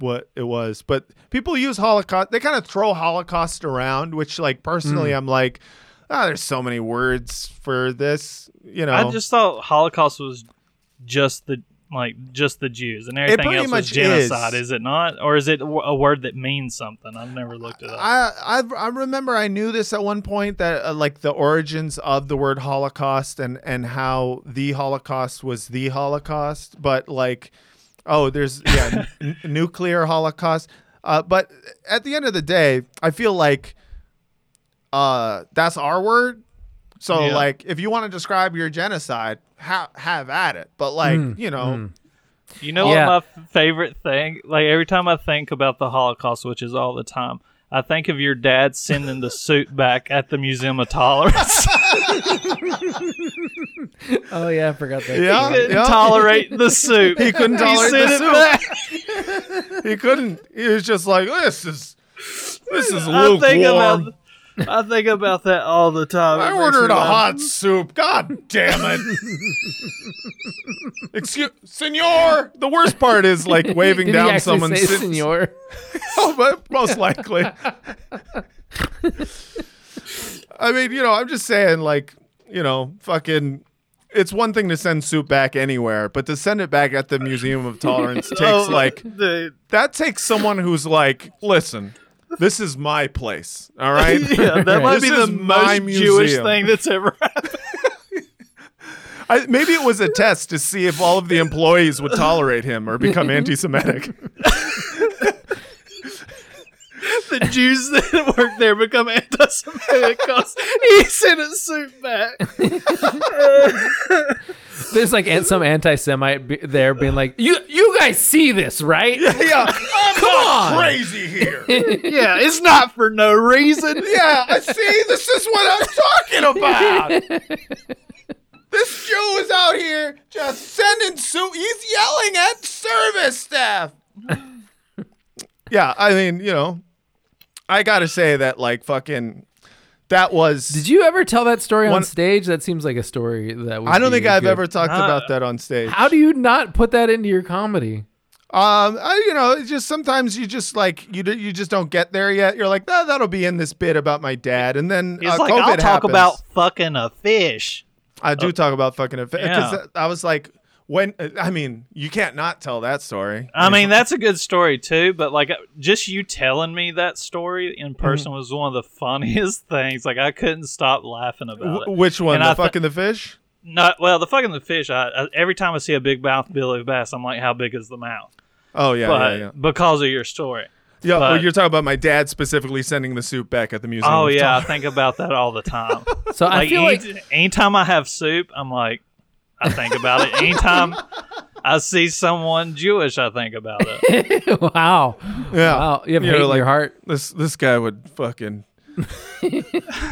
what it was, but people use Holocaust. They kind of throw Holocaust around, which, like, personally, I'm like, ah, there's so many words for this. You know, I just thought Holocaust was just the like just the Jews and everything else was genocide. is. Is. it not, or is it a word that means something? I've never looked it up. I, I I remember I knew this at one point that uh, like the origins of the word Holocaust and and how the Holocaust was the Holocaust, but like oh there's yeah n- nuclear Holocaust. Uh, but at the end of the day, I feel like uh that's our word. So Yeah. like if you want to describe your genocide, ha- have at it. But like Mm, you know. mm. You know Yeah. what my favorite thing? Like every time I think about the Holocaust, which is all the time, I think of your dad sending the suit back at the Museum of Tolerance. oh yeah, I forgot that. Yeah. he Couldn't yeah. tolerate the suit. He couldn't tolerate sent the it suit. back. He couldn't. He was just like this is this is I think lukewarm. About I think about that all the time. I It makes ordered a laugh. hot soup. God damn it. Excuse, senor. The worst part is like waving Did down he actually someone's say sin- senor? Oh, but most likely. I mean, you know, I'm just saying, like, you know, fucking. It's one thing to send soup back anywhere, but to send it back at the Museum of Tolerance takes Oh, like dude. that takes someone who's like, listen, this is my place. All right. Yeah, that might be the most Jewish thing that's ever happened. I, maybe it was a test to see if all of the employees would tolerate him or become anti-Semitic. the Jews that work there become anti-Semitic because he sent a suit back. There's like some anti-Semite be- there being like, "You, you guys see this, right? yeah, I'm Come not on. crazy here. yeah, it's not for no reason. yeah, I see. This is what I'm talking about. this Jew is out here just sending soup. He's yelling at service staff. yeah, I mean, you know, I gotta say that, like, fucking, that was. Did you ever tell that story on One- stage? That seems like a story that would I don't be think I've good. ever talked Uh, about that on stage. How do you not put that into your comedy? Um, I, you know, it's just sometimes you just like you d- you just don't get there yet. You're like, oh, that'll be in this bit about my dad, and then He's uh, like, COVID I'll talk happens. about fucking a fish. I do talk about fucking a fish because Yeah. I was like, when I mean, you can't not tell that story. I mean, that's a good story too, but like just you telling me that story in Mm-hmm. person was one of the funniest things. Like I couldn't stop laughing about it. which one? And the I thi- fucking the fish? Not well, the fucking the fish. I, I every time I see a big mouth Billy Bass, I'm like, how big is the mouth? Oh yeah, but yeah, yeah. because of your story. Yeah, oh, but- you're talking about my dad specifically sending the soup back at the museum. Oh yeah, I think about that all the time. So I like, feel any, like anytime I have soup, I'm like, I think about it. Anytime I see someone Jewish, I think about it. wow. Yeah. Wow. You have You hate know, in like- your heart. This this guy would fucking.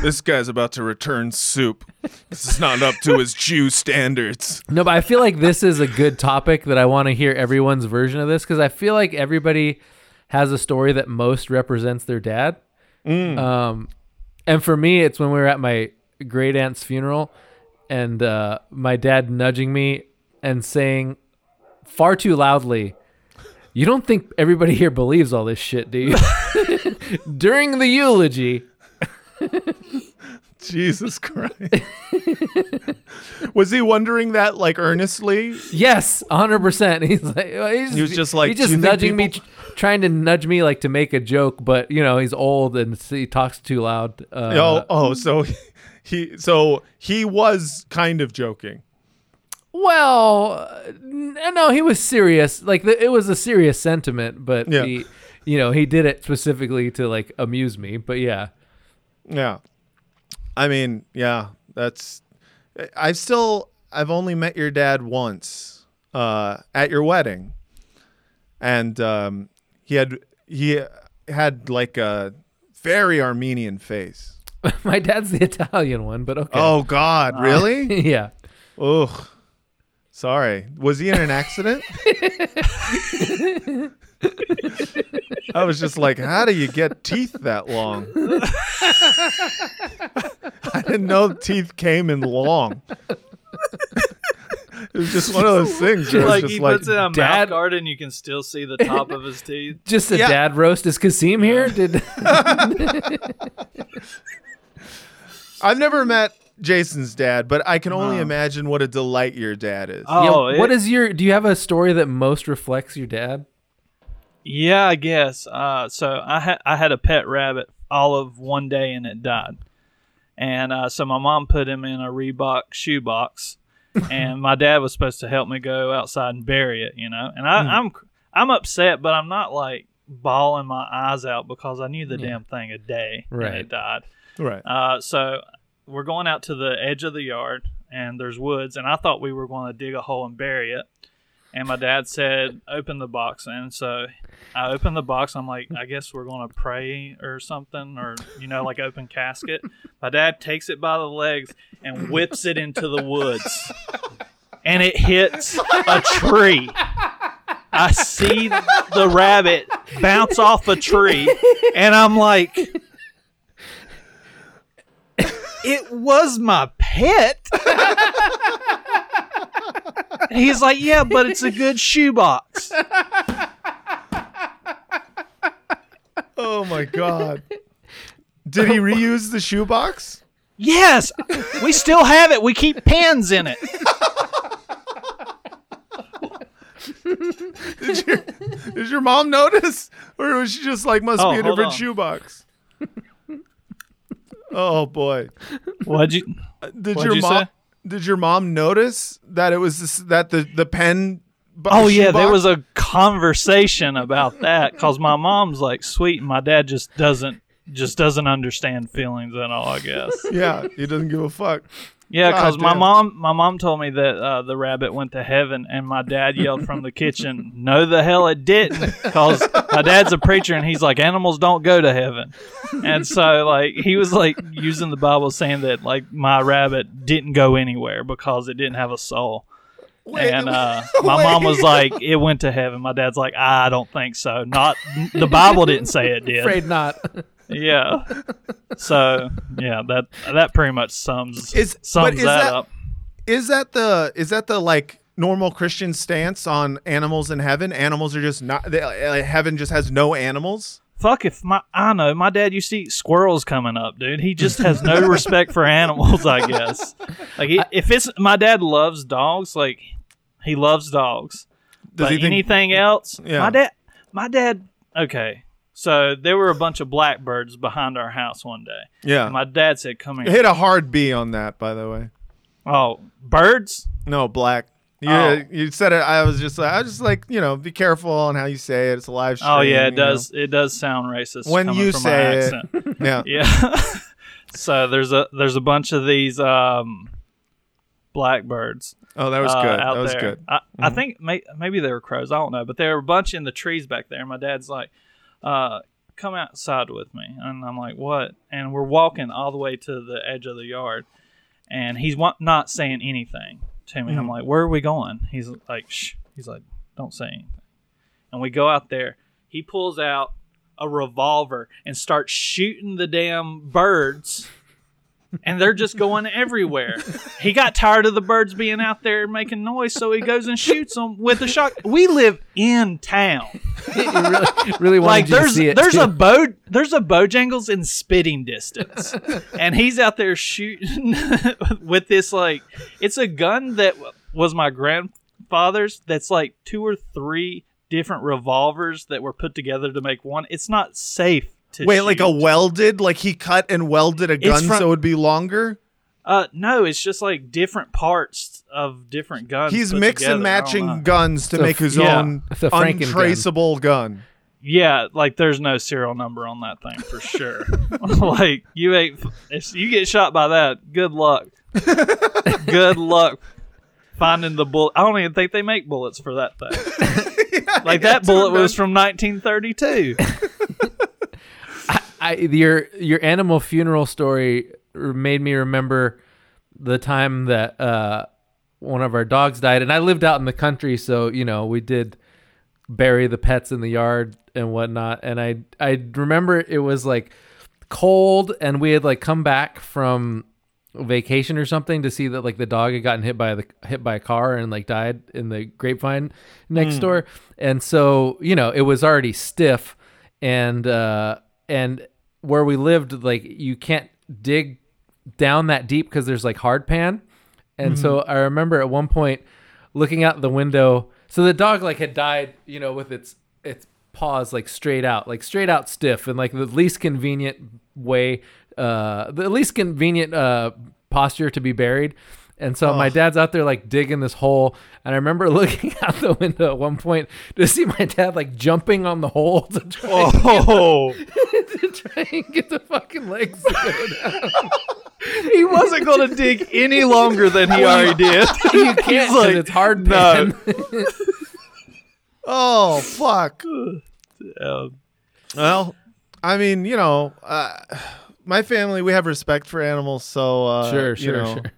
this guy's about to return soup. This is not up to his Jew standards. No, but I feel like this is a good topic that I want to hear everyone's version of this because I feel like everybody has a story that most represents their dad. Um, and for me, it's when we were at my great aunt's funeral, and uh, my dad nudging me and saying far too loudly, "You don't think everybody here believes all this shit, do you?" During the eulogy. Jesus Christ. was he wondering that like earnestly? Yes, hundred percent. He's like, he's, He was just like, he's just nudging me, trying to nudge me like to make a joke, but you know he's old and he talks too loud. Uh, oh, oh, so he so he was kind of joking. well, uh, no, he was serious. Like it was a serious sentiment, but Yeah. he, you know, he did it specifically to like amuse me. But yeah, Yeah. I mean, yeah, that's I've still I've only met your dad once uh at your wedding. And um he had he had like a very Armenian face. my dad's the Italian one, but okay. Oh god, uh, really? yeah. Ugh. Sorry. Was he in an accident? I was just like, how do you get teeth that long? I didn't know teeth came in long. it was just one of those things. Where like it's he like, puts it on Dad- mouth guard and you can still see the top of his teeth. Just a Yeah. dad roast. Is Kasim here? Did I've never met Jason's dad, but I can only No. imagine what a delight your dad is. Oh, Yeah, what it- is your? Do you have a story that most reflects your dad? Yeah, I guess. Uh, so I had I had a pet rabbit all of one day and it died, and uh, so my mom put him in a Reebok shoebox, and my dad was supposed to help me go outside and bury it, you know. And I, I'm I'm upset, but I'm not like bawling my eyes out because I knew the Yeah. damn thing a day and Right. it died. Right. Uh, so we're going out to the edge of the yard, and there's woods, and I thought we were going to dig a hole and bury it. And my dad said, "Open the box." And so I opened the box. I'm like, I guess we're going to pray or something, or you know, like open casket. My dad takes it by the legs and whips it into the woods, and it hits a tree. I see the rabbit bounce off a tree, and I'm like, it was my pet. And He's like, yeah, but it's a good shoebox. Oh my god. Did he reuse the shoebox? Yes, we still have it. We keep pens in it. Did your, did your mom notice? Or was she just like, must Oh, be a different on. shoebox? Oh boy. What'd you? Uh, did What'd your you mom say? did your mom notice that it was this, that the, the pen bu- Oh yeah, there was a conversation about that because my mom's like sweet, and my dad just doesn't just doesn't understand feelings at all. I guess. Yeah, he doesn't give a fuck. Yeah, because my mom, my mom told me that uh, the rabbit went to heaven, and my dad yelled from the kitchen, "No, the hell it didn't!" Because my dad's a preacher, and he's like, "Animals don't go to heaven," and so like he was like using the Bible, saying that like my rabbit didn't go anywhere because it didn't have a soul. and uh, my mom was like, "It went to heaven." My dad's like, "I don't think so. Not the Bible didn't say it did." Afraid not. Yeah. So yeah, that that pretty much sums Is- but sums is that, that- up. Is that the is that the like normal Christian stance on animals in heaven? Animals are just not they, uh, heaven just has no animals. Fuck if my I know my dad used to eat squirrels coming up, dude. He just has no respect for animals, I guess. Like he, if it's my dad loves dogs, like he loves dogs. Does but he think- anything else? Yeah. My dad my dad okay. So there were a bunch of blackbirds behind our house one day. Yeah, And my dad said, Come here. hit a hard B on that, by the way. Oh, birds? No, black. You, Oh. you said it. I was just, I was just like, you know, be careful on how you say it. It's a live stream. Oh yeah, it you know. does it does sound racist. When you from my say it. accent. Yeah. Yeah. so there's a there's a bunch of these um blackbirds Oh, that was uh, good. That was there. good. I, I think may, maybe they were crows. I don't know, but there were a bunch in the trees back there. And my dad's like, uh, "Come outside with me," and I'm like, "What?" And we're walking all the way to the edge of the yard, and he's wa- not saying anything to me. I'm like, "Where are we going?" He's like, "Shh." He's like, "Don't say anything." And we go out there. He pulls out a revolver and starts shooting the damn birds and they're just going everywhere. He got tired of the birds being out there making noise, so he goes and shoots them with a shot. We live in town. Really, really wanted Like there's see it. there's too. a bow there's a Bojangles in spitting distance, and he's out there shooting with this like it's a gun that was my grandfather's. That's like two or three different revolvers that were put together to make one. It's not safe to Wait, like a welded, like he cut and welded a gun from- so it would be longer. Uh, no, it's just like different parts of different guns. He's put mixing together. I matching guns to So make his yeah. own It's a Franken gun. untraceable gun. Yeah, like there's no serial number on that thing for sure. like you ain't if you get shot by that, good luck. good luck finding the bullet. I don't even think they make bullets for that thing. like that bullet was from 1932. I, your your animal funeral story made me remember the time that uh, one of our dogs died, and I lived out in the country, so you know we did bury the pets in the yard and whatnot. And I I remember it was like cold, and we had like come back from vacation or something to see that like the dog had gotten hit by the hit by a car and like died in the grapevine next door. And so you know it was already stiff and uh and where we lived like you can't dig down that deep because there's like hard pan. And so i remember at one point looking out the window so the dog like had died you know with its its paws like straight out like straight out stiff and like the least convenient way uh the least convenient uh posture to be buried and so my dad's out there like digging this hole and i remember looking out the window at one point to see my dad like jumping on the hole to try, Oh, to try and get the fucking legs to go down. he wasn't going to dig any longer than he already did. you can't like, it's hard no. Oh fuck. Um, Well, I mean, you know, uh, my family we have respect for animals, so uh, sure you sure know, sure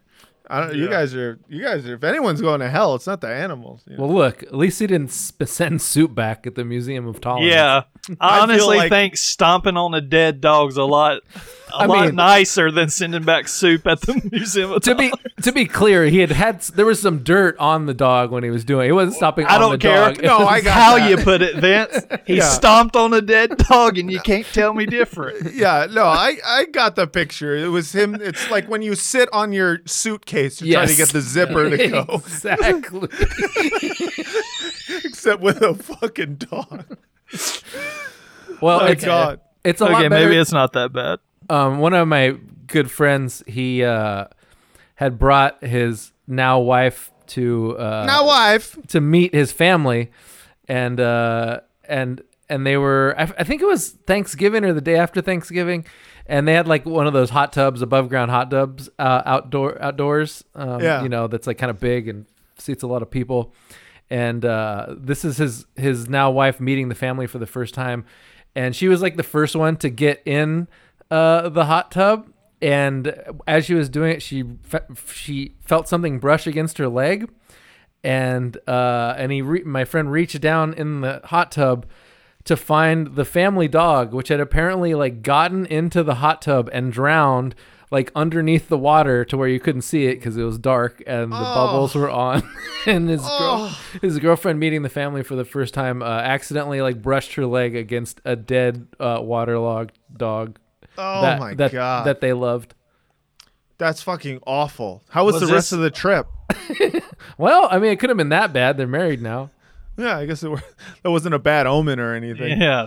I don't. You guys are. You guys are. If anyone's going to hell, it's not the animals. you know. well look at least he didn't sp- send soup back at the museum of tolerance yeah, I I honestly like- think stomping on a dead dog's a lot, a I lot mean- nicer than sending back soup at the museum. Of to be to be clear, he had had there was some dirt on the dog when he was doing. it. He wasn't stopping. I on don't the care. Dog. No, I got how that. you put it, Vince. He Yeah. stomped on a dead dog, and you can't tell me different. Yeah, no, I, I got the picture. It was him. It's like when you sit on your suitcase to try to get the zipper to go, exactly. except with a fucking dog. Well, My it's, God. it's a okay, lot better. maybe it's not that bad. Um, one of my good friends, he uh, had brought his now wife to uh, Now, wife. to meet his family, and uh, and and they were I, I think it was Thanksgiving or the day after Thanksgiving, and they had like one of those hot tubs, above ground hot tubs, uh, outdoor outdoors. Um, Yeah. you know that's like kind of big and seats a lot of people. And uh, this is his his now wife meeting the family for the first time, and she was like the first one to get in uh, the hot tub. And as she was doing it, she fe- she felt something brush against her leg, and uh, and he re- my friend reached down in the hot tub to find the family dog, which had apparently like gotten into the hot tub and drowned like underneath the water to where you couldn't see it because it was dark and the bubbles were on. and his girl, his girlfriend meeting the family for the first time uh, accidentally like brushed her leg against a dead uh, waterlogged dog. Oh that, my that, god, That they loved. that's fucking awful. How was, Was the this- rest of the trip? Well, I mean, it could have been that bad. They're married now. Yeah, I guess it were, that wasn't a bad omen or anything. Yeah,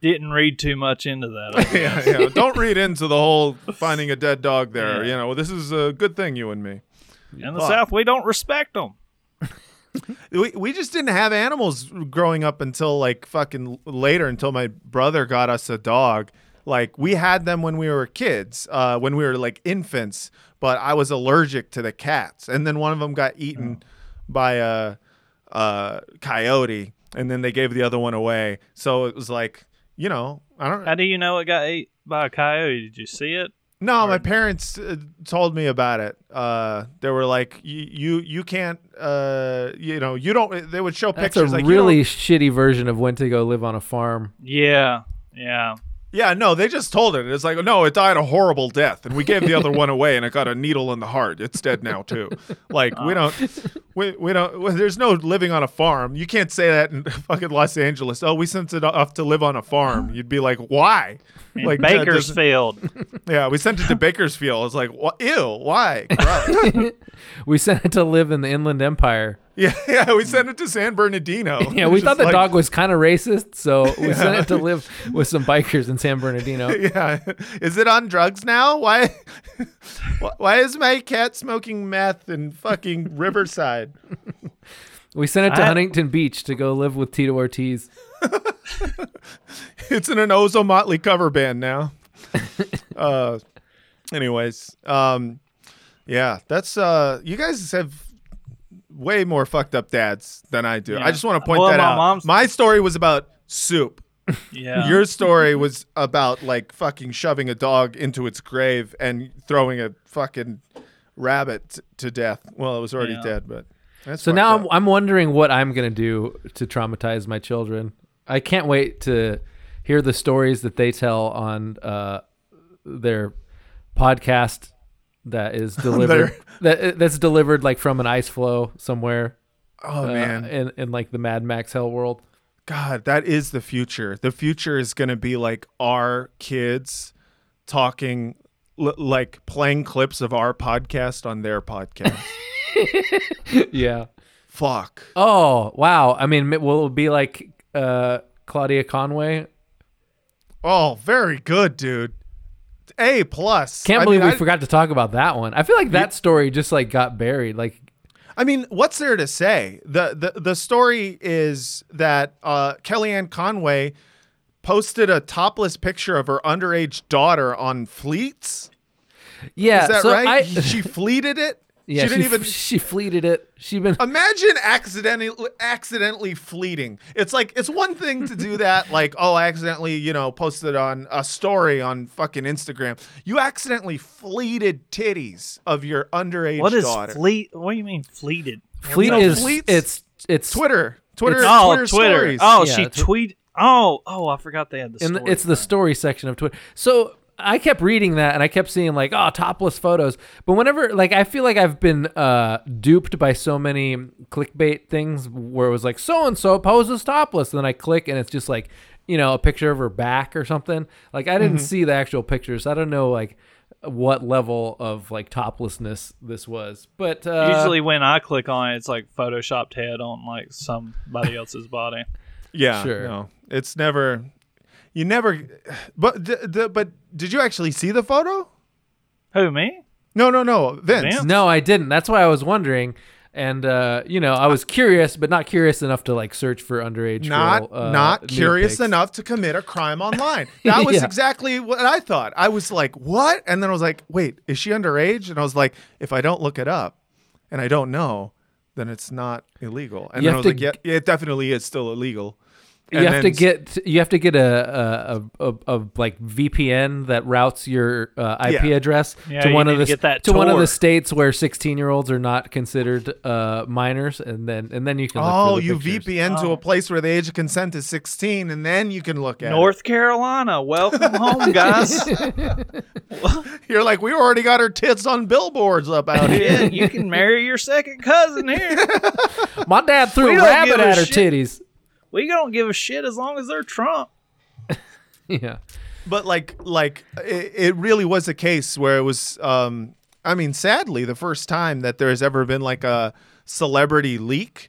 didn't read too much into that. I yeah, yeah. Don't read into the whole finding a dead dog there. Yeah. You know, this is a good thing, you and me. In the Fuck. South, we don't respect them. We, we just didn't have animals growing up until like fucking later until my brother got us a dog. Like we had them when we were kids, uh, when we were like infants, but I was allergic to the cats, and then one of them got eaten by a, a coyote, and then they gave the other one away. So it was like, you know, I don't. How do you know it got ate by a coyote? Did you see it? No, my parents uh, told me about it. Uh, they were like, "You, you, you can't. Uh, you know, you don't." They would show That's pictures a like, really don't- shitty version of when to go live on a farm. Yeah, yeah. Yeah, no, they just told it. It's like, no, it died a horrible death, and we gave the other one away, and it got a needle in the heart. It's dead now too. Like we oh. don't, we, we don't. well, there's no living on a farm. You can't say that in fucking Los Angeles. Oh, we sent it off to live on a farm. You'd be like, why? In Like uh, that doesn't- Bakersfield. Yeah, we sent it to Bakersfield. It's like, what? Ew, why? We sent it to live in the Inland Empire. yeah, yeah, we sent it to San Bernardino. Yeah, we thought the like- dog was kind of racist, so we sent it to live with some bikers in San Bernardino. Yeah, is it on drugs now? Why? Why is my cat smoking meth in fucking Riverside? We sent it to I- Huntington Beach to go live with Tito Ortiz. It's in an Ozo Motley cover band now. uh, anyways, um, yeah, that's uh, you guys have way more fucked up dads than I do. Yeah. I just want to point Well, that my out. mom's- My story was about soup. Yeah. Your story was about like fucking shoving a dog into its grave and throwing a fucking rabbit t- to death. Well, it was already Yeah. dead, but that's So now. I'm, I'm wondering what I'm gonna do to traumatize my children. I can't wait to hear the stories that they tell on uh, their podcast that is delivered that that's delivered like from an ice floe somewhere oh uh, man, in in like the Mad Max hell world. God, that is the future. The future is going to be like our kids talking, l- like playing clips of our podcast on their podcast. yeah. Fuck. Oh wow! I mean, will it be like uh, Claudia Conway? Oh, very good, dude. A plus. Can't I believe mean, we I- forgot to talk about that one. I feel like that story just like got buried. Like, I mean, what's there to say? The the the story is that uh, Kellyanne Conway posted a topless picture of her underage daughter on Fleets. yeah, Is that so right? I, she fleeted it. Yeah, she didn't she, even. she fleeted it. She been Imagine accidentally accidentally fleeting. It's like it's one thing to do that, like oh, I accidentally you know posted on a story on fucking Instagram. You accidentally fleeted titties of your underage what is daughter. fleet? What do you mean fleeted? fleet know, is Fleets- it's it's Twitter, Twitter, It's- Oh, Twitter, Twitter. stories. Oh, Yeah, she tw- tweet. Oh, oh, I forgot they had the in story. the, it's the story section of Twitter. So I kept reading that and I kept seeing like oh topless photos. But whenever like I feel like I've been uh, duped by so many clickbait things where it was like so and so poses topless, and then I click and it's just like you know a picture of her back or something. Like I didn't see the actual pictures. I don't know like what level of like toplessness this was. But uh, Usually when I click on it, it's like photoshopped head on like somebody else's body. Yeah, Sure. No, it's never. You never. But the, the, but did you actually see the photo? Who me? No, no, no, Vince. Vince? No, I didn't. That's why I was wondering. And uh, you know, I was curious, but not curious enough to like search for underage. Not girl, uh, not curious pics. enough to commit a crime online. That was Yeah. exactly what I thought. I was like, "What?" And then I was like, "Wait, is she underage?" And I was like, "If I don't look it up, and I don't know, then it's not illegal." And You then I have was like, "Yeah, yeah, it definitely is still illegal." You have to get you have to get a a, a, a, a like VPN that routes your uh, IP Yeah. address Yeah, to one of the to get that to one of the states where 16 year olds are not considered uh, minors, and then and then you can. Look for Oh, the you pictures. VPN to Oh. a place where the age of consent is 16, and then you can look at North Carolina, welcome home, guys. You're like, we already got our tits on billboards up out here. yeah, you can marry your second cousin here. My dad threw We a rabbit give a at her shit. titties. We don't give a shit as long as they're Trump. Yeah. but like like it, it really was a case where it was um i mean sadly the first time that there has ever been like a celebrity leak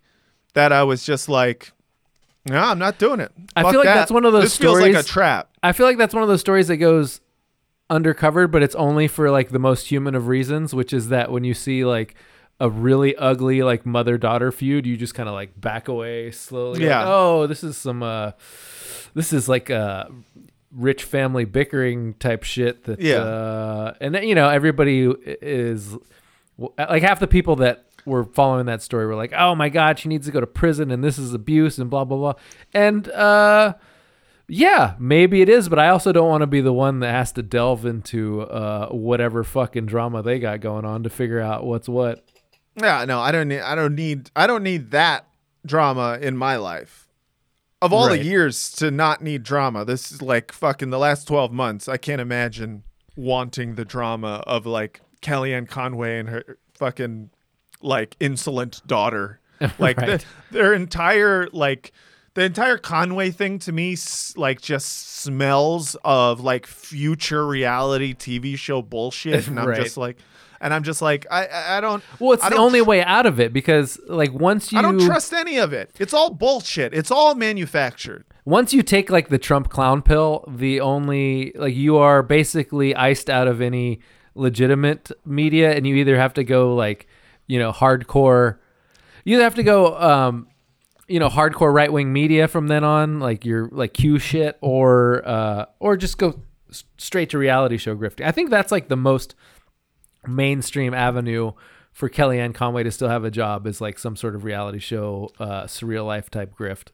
that i was just like no i'm not doing it I feel like that. that's one of those stories feels like a trap I feel like that's one of those stories that goes undercovered, but it's only for like the most human of reasons, which is that when you see like a really ugly like mother daughter feud, you just kind of like back away slowly. like, Yeah. oh, this is some. uh This is like uh rich family bickering type shit that Yeah. uh and then, you know everybody is like half the people that were following that story were like oh my god she needs to go to prison and this is abuse and blah blah blah and uh yeah maybe it is but i also don't want to be the one that has to delve into uh whatever fucking drama they got going on to figure out what's what Yeah, no, I don't need. I don't need. I don't need that drama in my life. Of all Right. the years to not need drama, this is like fucking the last twelve months. I can't imagine wanting the drama of like Kellyanne Conway and her fucking like insolent daughter. Like the- their entire like the entire Conway thing to me like just smells of like future reality TV show bullshit, and I'm Right. just like. And I'm just like I I don't. well it's the only way out of it because like once you I don't trust any of it. It's all bullshit. It's all manufactured. once you take like the Trump clown pill, the only like you are basically iced out of any legitimate media, and you either have to go like you know hardcore, you either have to go um you know hardcore right wing media from then on, like your like Q shit, or uh or just go s- straight to reality show grifting. I think that's like the most mainstream avenue for Kellyanne Conway to still have a job is like some sort of reality show, uh, surreal life type grift.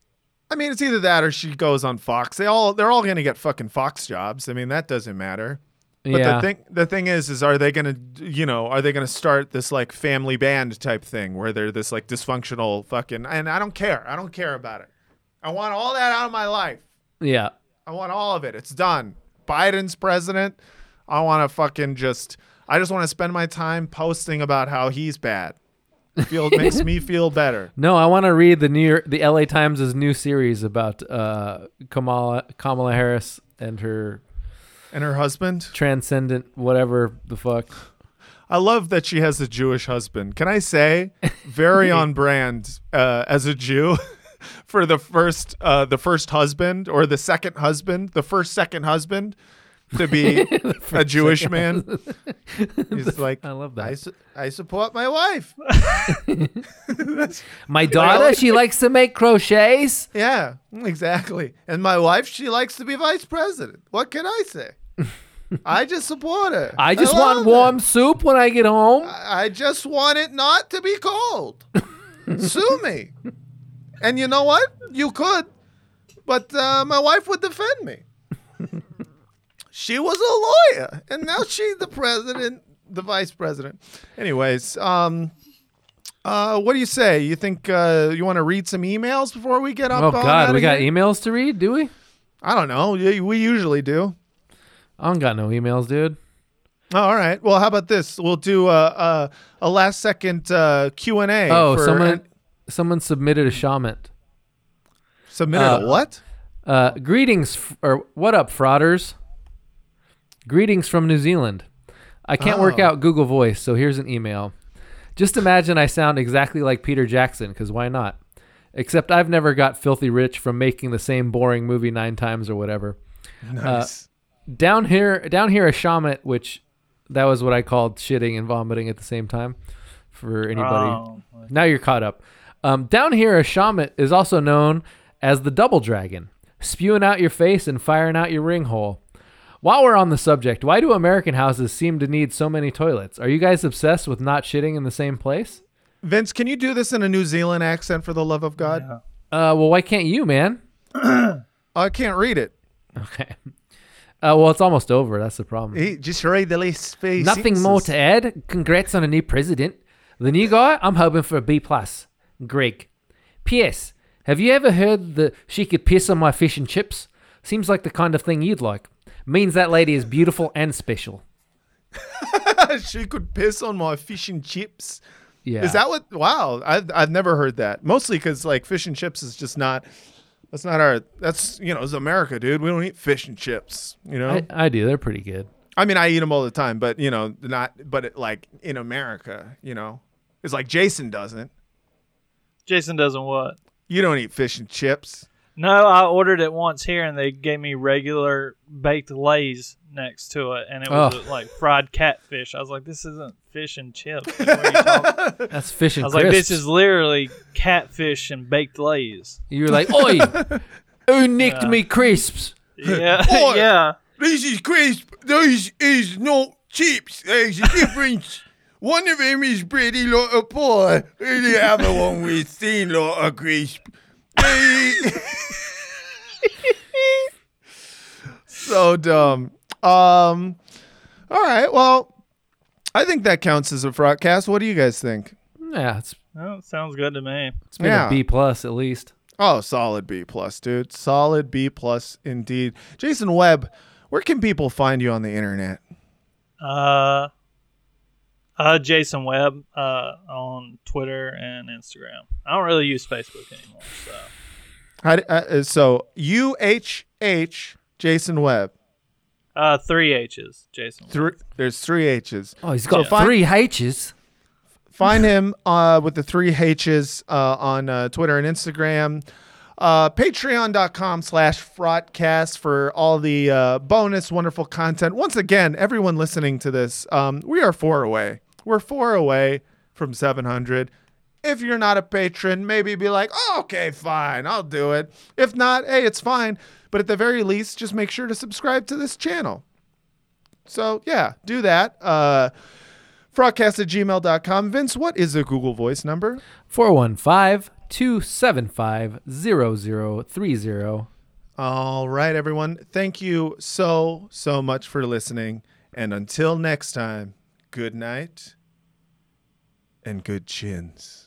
I mean, it's either that or she goes on Fox. They all they're all gonna get fucking Fox jobs. I mean, that doesn't matter. But yeah. the thing the thing is, is are they gonna you know are they gonna start this like family band type thing where they're this like dysfunctional fucking and I don't care. I don't care about it. I want all that out of my life. yeah. I want all of it. It's done. Biden's president. I want to fucking just. I just want to spend my time posting about how he's bad. Feel makes me feel better. No, I want to read the New York, the LA Times' new series about uh, Kamala Kamala Harris and her And her husband. transcendent whatever the fuck. I love that she has a Jewish husband. Can I say, very on brand uh, as a Jew for the first uh, the first husband or the second husband, the first second husband to be a Jewish man. He's like, I love that. I, su- I support my wife. My daughter, she likes to make crochets. Yeah, exactly. And my wife, she likes to be vice president. What can I say? I just support it. I just love want warm soup when I get home. I I just want it not to be cold. Sue me. And you know what? You could, but uh, my wife would defend me. she was a lawyer, and now she's the president, the vice president. Anyways, um, uh, what do you say? You think uh, you want to read some emails before we get up? Oh God, we got emails to read, do we? I don't know. We usually do. I don't got no emails, dude. Oh, all right. Well, how about this? We'll do a a, a last second uh, Q and A. Oh, for- someone someone submitted a shaman. submitted uh, a what? Uh, greetings, f- or what up, frauders? Greetings from New Zealand. I can't work Oh. out Google Voice, so here's an email. Just imagine I sound exactly like Peter Jackson, because why not? Except I've never got filthy rich from making the same boring movie nine times or whatever. Nice. Down here, down here, a shaman, which that was what I called shitting and vomiting at the same time. For anybody, Oh, now you're caught up. Um, down here, a shaman is also known as the double dragon, spewing out your face and firing out your ring hole. While we're on the subject, why do American houses seem to need so many toilets? Are you guys obsessed with not shitting in the same place? Vince, can you do this in a New Zealand accent for the love of God? Yeah. Uh, well, why can't you, man? I can't read it. Okay. Uh, well, it's almost over. That's the problem. Hey, just read the last few Nothing more to add. Congrats on a new president. The new guy, I'm hoping for a B plus. Greg. P.S. Have you ever heard that she could piss on my fish and chips? Seems like the kind of thing you'd like. Means that lady is beautiful and special. she could piss on my fish and chips. Yeah. Is that what? Wow, I've I've never heard that. Mostly because like fish and chips is just not. That's not our. That's you know, it's America, dude. We don't eat fish and chips. You know. I, I do. They're pretty good. I mean, I eat them all the time, but you know, not. But it, like in America, you know, it's like Jason doesn't. Jason doesn't what? You don't eat fish and chips. No, I ordered it once here, and they gave me regular baked lays next to it, and it was Oh. like fried catfish. I was like, "This isn't fish and chips." What are you That's fish and chips. I was like, "This is literally catfish and baked lays." You were like, oi, who nicked Yeah. me crisps? Yeah, Oi. yeah. This is crisp. This is not chips. There's a difference. one of them is pretty lot of pie, and the other one with thin lot of crisp. so dumb. Um. All right. Well, I think that counts as a broadcast. What do you guys think? Yeah, it's Oh, sounds good to me. it's been Yeah. a B plus at least. Oh, solid B plus, dude. Solid B plus indeed. Jason Webb, where can people find you on the internet? Uh, uh, Jason Webb uh, on Twitter and Instagram. I don't really use Facebook anymore, so How do- uh, so U H H Jason Webb. Uh, three H's, Jason. Three, there's three H's. Oh, he's got find- three H's. Find him uh, with the three H's uh, on uh, Twitter and Instagram. Uh, Patreon.com slash Frotcast for all the uh, bonus, wonderful content. Once again, everyone listening to this, um, we are four away. We're four away from 700. If you're not a patron, maybe be like, oh, okay, fine, I'll do it. If not, hey, it's fine. But at the very least, just make sure to subscribe to this channel. So, yeah, do that. Uh, Frotcast at gmail.com. Vince, what is the Google Voice number? 415 275 0030. All right, everyone. Thank you so, so much for listening. And until next time, good night and good chins.